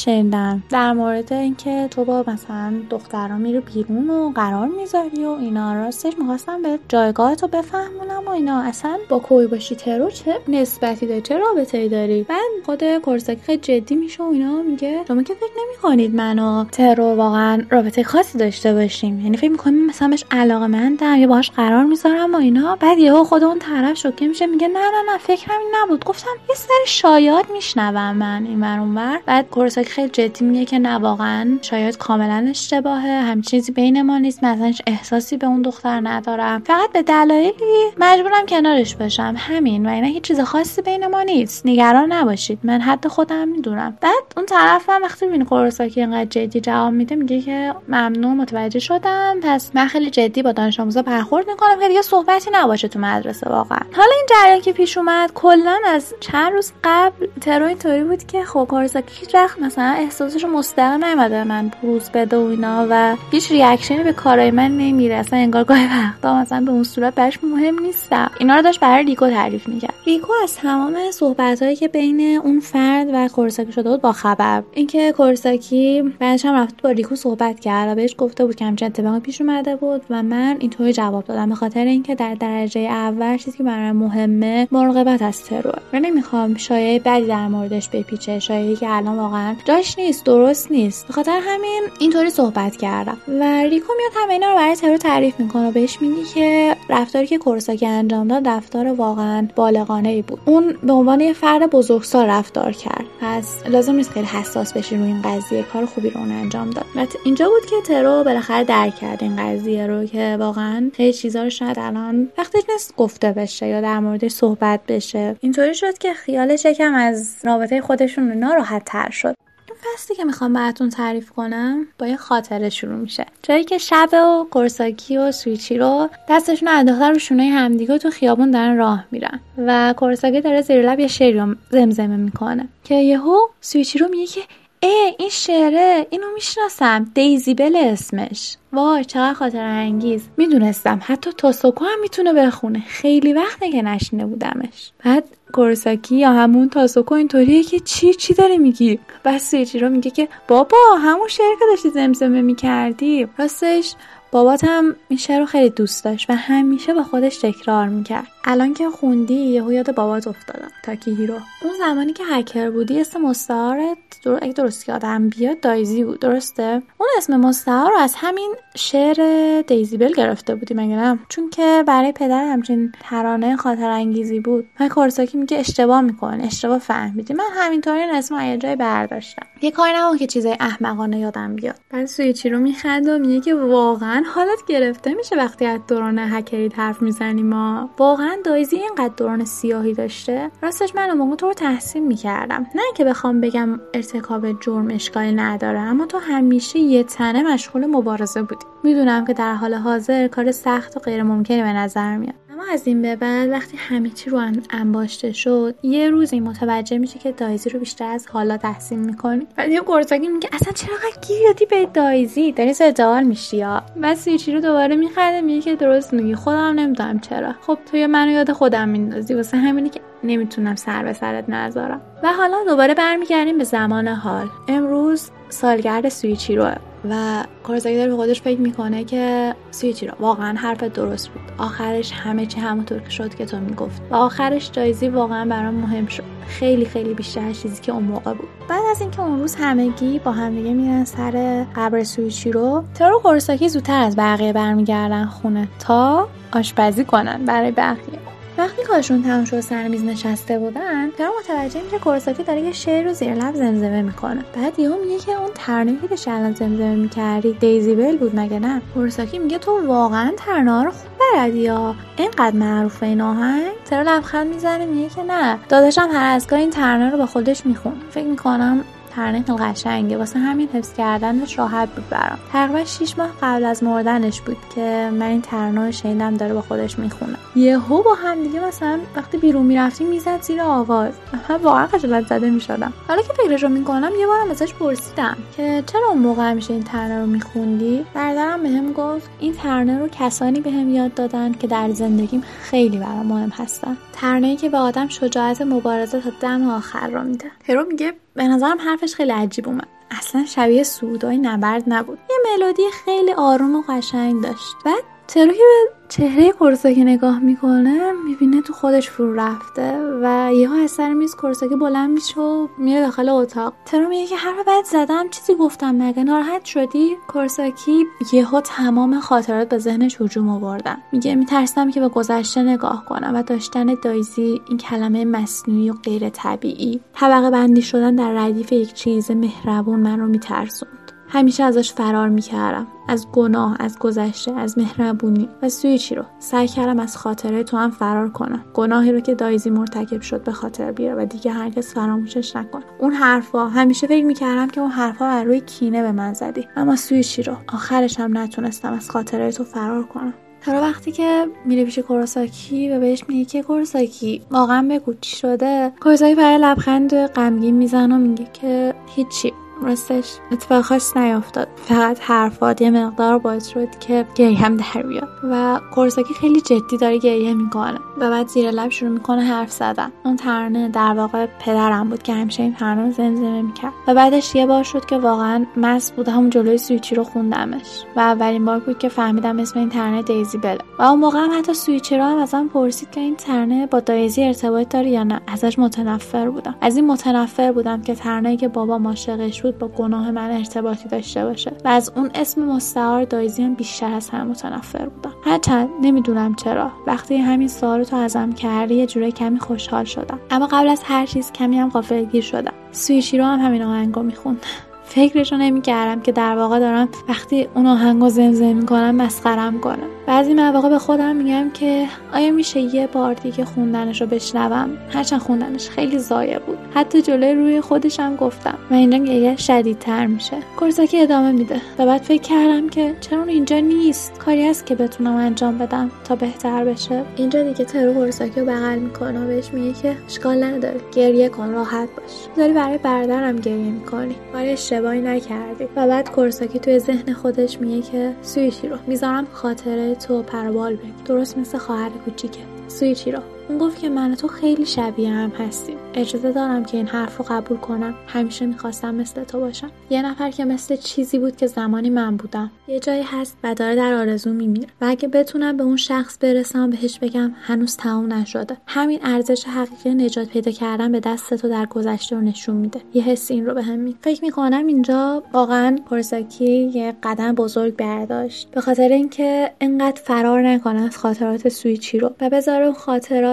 در مورد اینکه تو با مثلا دخترها میره بیرون و قرار می‌ذاری و اینا. راستش می‌خواستم به جایگاه تو بفهمونم و اینا. اصلا با کوی باشی ترو چه نسبتی داری؟ چه رابطه ای داری؟ بعد خود کورساکی خیلی جدی میشه و اینا میگه شما که فکر نمی‌کنید من و ترو واقعا رابطه خاصی داشته باشیم. یعنی فکر می‌کنیم مثلا بهش علاقه مندم یا باهاش قرار می‌ذارم و اینا. بعد یهو خود اون طرف شوکه میشه میگه نه نه نه فکر همین نبود. گفتم یه سری شایعات میشنوم من این ور اونور بعد کورساکی خیلی جدی میگه که نه واقعا شاید کاملا اشتباهه هم چیزی بین ما نیست. مثلا هیچ احساسی به اون دختر ندارم. فقط به دلایلی مجبورم کنارش باشم. همین و اینا هیچ چیز خاصی بین ما نیست. نگران نباشید. من حد خودم می‌دونم. بعد اون طرف هم وقتی می‌بینه کورساکی اینقدر جدی جواب میده میگه که ممنون متوجه شدم. پس من خیلی جدی با دانش آموزا برخورد می‌کنم. که دیگه صحبتی نباشه تو مدرسه واقعا. حالا این جریان که پیش اومد کلا از چند روز قبل ترو اینطوری بود که خب کورساکی هیچ وقت مثلا احساسش مستقیم نمیده من بروز بده و اینا و هیچ reaction ی به کارای من نمیده اصلا انگار گاهی وقتا مثلا به اون صورت براش مهم نیستم. اینا رو داشت برای ریکو تعریف می‌کرد. ریکو از تمام صحبتهایی که بین اون فرد و کورساکی شده بود با خبر. اینکه کورساکی بعدش هم رفت با ریکو صحبت کرد و بهش گفته بود که همچین اتفاقی پیش اومده بود و من اینطوری جواب دادم. به خاطر اینکه در درجه اول چیزی که برای مهمه مراقبت از ترور و نمی‌خوام شایعه بدی در موردش بپیچه. شایعه که الان واقعا جاش نیست درست نیست. به خاطر همین اینطوری صحبت کردم. و ریکو میاد همه رو برای ترور تعریف می‌کنه و بهش میگه که رفتاری که کورساکی انجام داد رفتار واقعا بالغانه ای بود. اون به عنوان یه فرد بزرگسال رفتار کرد. پس لازم نیست خیلی حساس بشی روی این قضیه. کار خوبی رو اون انجام داد. و اینجا بود که ترو بالاخره درک کرد این قضیه رو که واقعا خیلی چیزا رو شاید الان وقتی نیست گفته بشه یا در موردش صحبت بشه. اینطوری شد که خیالش یکم از رابطه خودشون ناراحت تر شد. فصلی که می‌خوام براتون تعریف کنم با یه خاطره شروع میشه. جایی که شب و کورساکی و سویچی رو دستشون رو انداختن رو شونه همدیگه تو خیابون دارن راه میرن و کورساکی داره زیر لب یه شعری رو زمزمه می‌کنه که یهو سویچی رو میگه که ای این شعره اینو می‌شناسم. دیزیبل اسمش. وای چقدر خاطر انگیز می‌دونستم. حتی تاسوکو هم می‌تونه بخونه. خیلی وقته که نشنه بودمش. بعد کورساکی یا همون تاسوکو اینطوریه که چی چی داری میگی؟ بعد سویچی رو میگه که بابا همون شعر که داشتی زمزمه می‌کردی. راستش بابات هم این شعر رو خیلی دوست داشت و همیشه با خودش تکرار می‌کرد. الان که خوندی یهو یاد بابات افتادم تاکی هیرو. اون زمانی که هکر بودی اسم مستعارت در... اگه درست یادم بیاد دایزی بود. درسته؟ اون اسم مستعار رو از همین شعر Daisy Bell گرفته بودی مگه نه؟ چون که برای پدر همچین ترانه خاطر انگیزی بود. من کورساکی میگه اشتباه می‌کنه اشتباه فهمیدی. من همینطوری این اسم یه جای برداشتم. یه کاری نکن که چیزای احمقانه یادم بیاد. بعد سویچی رو میخند و میگه که واقعا حالت گرفته میشه وقتی از دوران هکری حرف می‌زنی ما واقعا دایزی اینقدر دوران سیاهی داشته؟ راستش من موقع تو رو تحسین می‌کردم. نه که بخوام بگم ارتکاب جرم اشکالی نداره اما تو همیشه یه تنه مشغول مبارزه بودی. می‌دونم که در حال حاضر کار سخت و غیر ممکنی به نظر میاد. اما از این به بعد وقتی همه چی رو انباشته شد یه روزی متوجه میشه که دایزی رو بیشتر از حالا تحسین می‌کنی و یه قرصاگی میگه اصلا چرا گیر دادی به دایزی؟ داری سجال میشی یا؟ و سویچی رو دوباره میخنده میگه که درست میگی خودم نمی‌دونم چرا. خب تو منو یاد خودم میندازی واسه همینی که نمی‌تونم سر به سرت نذارم. و حالا دوباره برمیگردیم به زمان حال. امروز سالگرد سویچی رو و کارزاکی داره به خودش فکر می‌کنه که سویچی رو. واقعا حرف درست بود. آخرش همه چی همونطور که شد که تو می‌گفت. و آخرش جایزی واقعا برام مهم شد. خیلی خیلی بیشتر از چیزی که اون موقع بود. بعد از اینکه اون روز همگی با همدیگه میرن سر قبر سویچی رو ترو کورساکی زودتر از بقیه برمیگردن خونه تا آشپزی کنن برای بقیه. وقتی کارشون تموم شد سر میز نشسته بودن ترا متوجه میشه کورساکی داره یه شعر رو زیر لب زمزمه می‌کنه. بعد یهو میگه که اون ترانه‌ای که الان زمزمه می‌کردی دیزیبل بود مگه نه؟ کورساکی میگه تو واقعا ترانه رو خوب بلدی یا اینقدر معروفه این آهنگ؟ ترا لبخند می‌زنه میگه که نه. داداشم هر از این ترانه رو با خودش میخون فکر می‌کنم خیلی قشنگه. واسه همین حفظ کردنش راحت بود برام. تقریبا 6 ماه قبل از مردنش بود که من این ترانه رو شنیدم داره با خودش می‌خونه. یهو با هم دیگه مثلا وقتی بیرون می‌رفتیم می‌زد زیر آواز. من واقعا خجالت زده می‌شدم. حالا که فکرش رو می‌کنم یه بارم ازش پرسیدم که چرا اون موقع همیشه این ترانه رو میخوندی؟ برادرم بهم گفت این ترانه رو کسانی بهم به یاد دادن که در زندگیم خیلی برام مهم هستن. ترانه‌ای که به آدم شجاعت مبارزه تا دم آخر رو میده. هرو میگه به نظرم حرفش خیلی عجیب اومد. اصلا شبیه سودای نبرد نبود. یه ملودی خیلی آروم و قشنگ داشت. بعد ترو که به چهره کورساکی نگاه می‌کنه می‌بینه تو خودش فرو رفته و یهو از سر میز کورساکی بلند میشه و میره داخل اتاق. ترو میگه که حرف بد زدم چیزی گفتم مگه؟ ناراحت شدی؟ کورساکی یهو تمام خاطرات به ذهنش هجوم آوردن. میگه میترسم که به گذشته نگاه کنم و داشتن دایزی این کلمه مصنوعی و غیر طبیعی طبقه بندی شدن در ردیف یک چیز مهربون من رو میترسوند همیشه ازش فرار می‌کردم. از گناه از گذشته از مهربونی و سویچی رو؟ سعی کردم از خاطره تو هم فرار کنم. گناهی رو که دایزی مرتکب شد به خاطر بیاره و دیگه هرگز فراموشش نکن. اون حرفا همیشه فکر می‌کردم که اون حرفا بر روی کینه به من زدی. اما سویچی رو؟ آخرش هم نتونستم از خاطره تو فرار کنم. تا وقتی که میره پیش کوراساکی و بهش میگه که کوراساکی واقعا بگو چی شده. کوراساکی برای لبخند غمگین می‌زنه و میگه که هیچی. راستش اتفاق خاص نیافتاد. فقط حرفات یه مقدار باعث شد که گریه هم در بیاد. و کورساکی خیلی جدی داره گریه می‌کنه. و بعد زیر لب شروع می‌کنه حرف زدن. اون ترانه در واقع پدرم بود که همیشه این ترانه رو زمزمه می‌کرد. و بعدش یه بار شد که واقعا مست بود. همون جلوی سویچی رو خوندمش. و اولین بار بود که فهمیدم اسم این ترانه دیزی بله. و اون موقع هم حتی سویچی رو هم ازم پرسید که این ترانه با دایزی ارتباط داره یا نه. ازش متنفر بودم. از این متنفر بودم که ترانه‌ای که بابا عاشقش با گناه من ارتباطی داشته باشه و از اون اسم مستعار دایزی هم بیشتر از هم متنفر بودم. هرچند نمی‌دونم چرا. وقتی همین سوال تو ازم کردی یه جوره کمی خوشحال شدم. اما قبل از هر چیز کمی هم غافلگیر شدم. سویشی رو هم همین آهنگو می‌خوند. فکرشو نمی‌کردم که در واقع دارم وقتی اون آهنگو زمزمه می‌کنم مسخرم کنم بعضی مواقع به خودم میگم که آیا میشه یه بار دیگه خوندنش رو بشنوم؟ هرچند خوندنش خیلی ضایع بود. حتی جلوی روی خودشم گفتم و اینجا گریه شدیدتر میشه. کورساکی ادامه میده و بعد فکر کردم که چرا اینجا نیست. کاری هست که بتونم انجام بدم تا بهتر بشه. اینجا دیگه ترو کورساکی رو بغل می‌کنه و بهش میگه که اشکال نداره. گریه کن راحت باش. داری برای برادرم گریه می‌کنی. کاری اشتباهی نکردی. و بعد کورساکی توی ذهن خودش میگه که سویچی رو می‌ذارم خاطره تو پربال بگی درست مثل خواهر کوچیکه. سویچی رو. اون گفت که من تو خیلی شبیه هم هستیم. اجازه دارم که این حرف رو قبول کنم. همیشه می‌خواستم مثل تو باشم. یه نفر که مثل چیزی بود که زمانی من بودم. یه جایی هست و داره در آرزو میمیره. و اگه بتونم به اون شخص برسم بهش بگم هنوز تموم نشده. همین ارزش حقیقی نجات پیدا کردن به دست تو در گذشته رو نشون میده. یه حس این رو به هم فکر می‌کنم اینجا واقعا کورساکی یه قدم بزرگ برداشت. به خاطر اینکه انقدر فرار نکنه از خاطرات سویچی رو. و بذاره اون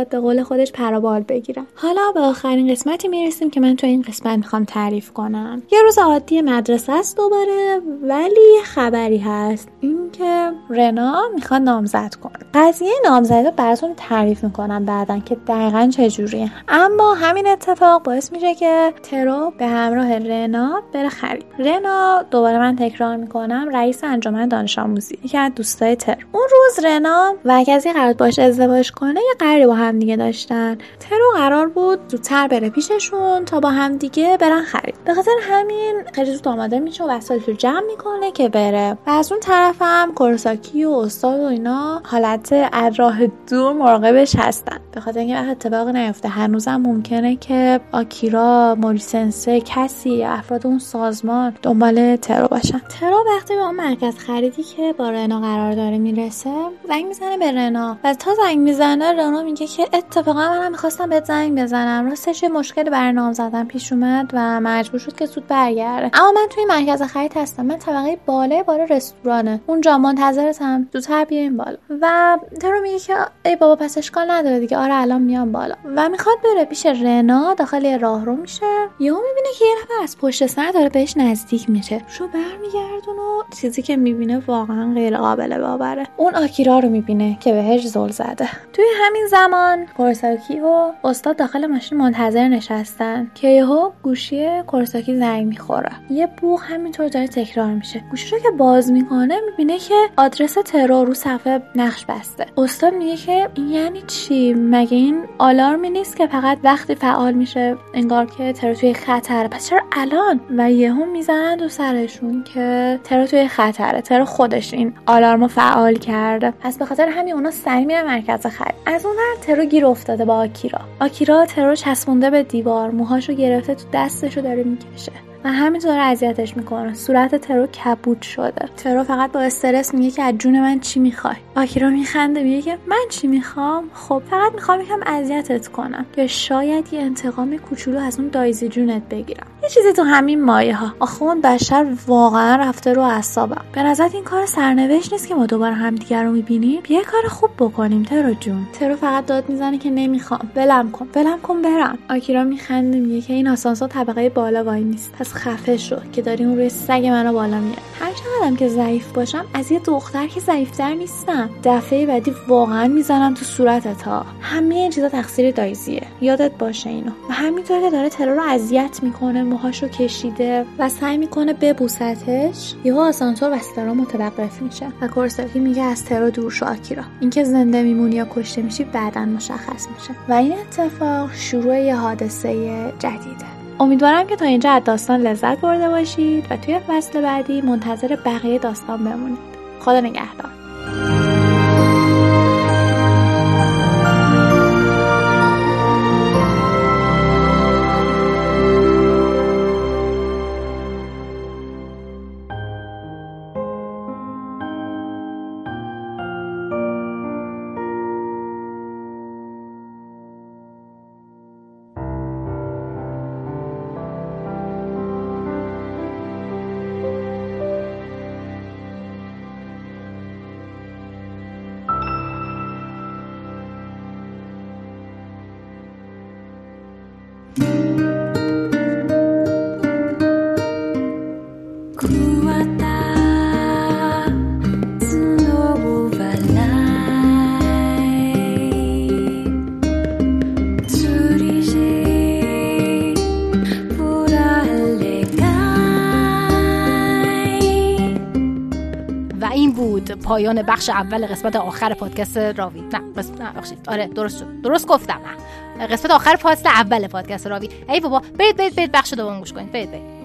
خاطرات به قول خودش پرابال بگیرم. حالا به آخرین قسمتی می‌رسیم که من تو این قسمت می‌خوام تعریف کنم. یه روز عادی مدرسه است دوباره ولی خبری هست. اینکه رنا می‌خواد نامزد کنه. قضیه نامزدی رو براتون تعریف می‌کنم بعدا که دقیقا چجوریه. اما همین اتفاق باعث میشه که ترو به همراه رنا بره خرید. رنا دوباره من تکرار می‌کنم رئیس انجمن دانش آموزی یکی از دوستای تر اون روز رنا و کسی قرار باش ازدواج کنه یه قراری با هم دیگه داشتن. ترو قرار بود زودتر بره پیششون تا با هم دیگه برن خرید. به خاطر همین خیلی زود آماده میشه و وسایلش رو جمع می‌کنه که بره. و از اون طرف هم کورساکی و استاد و اینا حالت از راه دور مراقبش هستن. به خاطر اینکه وقت اتفاق نیفته. هنوزم ممکنه که آکیرا موریسنسه کسی افراد اون سازمان دنبال ترو باشن. ترو وقتی به اون مرکز خریدی که با رنا قرار داره می‌رسه زنگ می‌زنه به رنا. و تا زنگ می‌زنه رنا میگه که اتفاقا منم می‌خواستم بهت زنگ بزنم. راستش یه مشکلی برای نام زدن پیش اومد و مجبور شد که زود برگرده. اما من توی مرکز خرید هستم. من طبقه بالای بالا رستورانه. اونجا منتظرتم زودتر بیایم بالا. و ترو میگه که ای بابا پس اشکال نداره دیگه. آره الان میام بالا. و می‌خواد بره پیش رنا. داخل راهرو میشه. یهو می‌بینه که یه نفر از پشت سر داره بهش نزدیک میشه. شو برمیگردون و چیزی که می‌بینه واقعا غیر قابل باوره. اون آکیرا رو می‌بینه که بهش زل زده. توی همین زمان کورساکی و استاد داخل ماشین منتظر نشستن. که یهو گوشی کورساکی زنگ می‌خوره. یه بوغ همینطور داره تکرار میشه. گوشی رو که باز می‌کنه می‌بینه که آدرس ترور رو صفحه نقش بسته. استاد میگه که یعنی چی؟ مگه این آلارمی نیست که فقط وقتی فعال میشه انگار که ترور توی خطره پس چرا الان؟ و یهو می‌زنن دو سرشون که ترور توی خطره. ترور خودش این آلارمو فعال کرده. پس به خاطر همین اونا سری میرن مرکز خرید. از اون ترو گیر افتاده با آکیرا. آکیرا ترو چسبونده به دیوار موهاشو گرفته تو دستشو داره می‌کشه. و همینطور اذیتش می‌کنه. صورت ترو کبود شده. ترو فقط با استرس میگه که از جون من چی می‌خوای؟ آکیرا میخنده میگه که من چی می‌خوام؟ خب فقط می‌خوام یکم اذیتت کنم. که شاید یه انتقام کوچولو از اون دایزی جونت بگیرم. یه چیزی تو همین مایه ها. آخه اون بشر واقعا رفته رو اعصابم. به نظرت این کار سرنوشت نیست که ما دوباره همدیگه رو می‌بینیم؟ یه کار خوب بکنیم ترو جون. ترو فقط داد می‌زنه که نمی‌خوام. ولم کن. ولم کن برم. آکیرا میخنده میگه که این آسانسور طبقه بالا وای نیست. پس خفه شو که داری اون روی سگ منو بالا میاد هر چقدرم که ضعیف باشم از یه دختر که ضعیفتر نیستم. دفعه بعدی واقعا می‌زنم تو صورتت ها. همه این چیزا تقصیر دایزیه. یادت باشه اینو. و همینطور که داره ترور رو اذیت می‌کنه موهاشو کشیده و سعی می‌کنه ببوستش یهو آسانسور وسط متوقف میشه و کورساکی میگه از ترور دور شو آکیرا. اینکه زنده میمونی یا کشته میشی بعدا مشخص میشه. و این اتفاق شروع یه حادثه جدیده. امیدوارم که تا اینجا از داستان لذت برده باشید و توی فصل بعدی منتظر بقیه داستان بمونید. خدا نگهدار. پایان بخش اول قسمت آخر پادکست راوی. نه بس نه بخشید. آره درست شد. درست گفتم. نه. قسمت آخر فصل اول پادکست راوی. ای بابا برید برید برید بخش دوم گوش کنید. برید برید.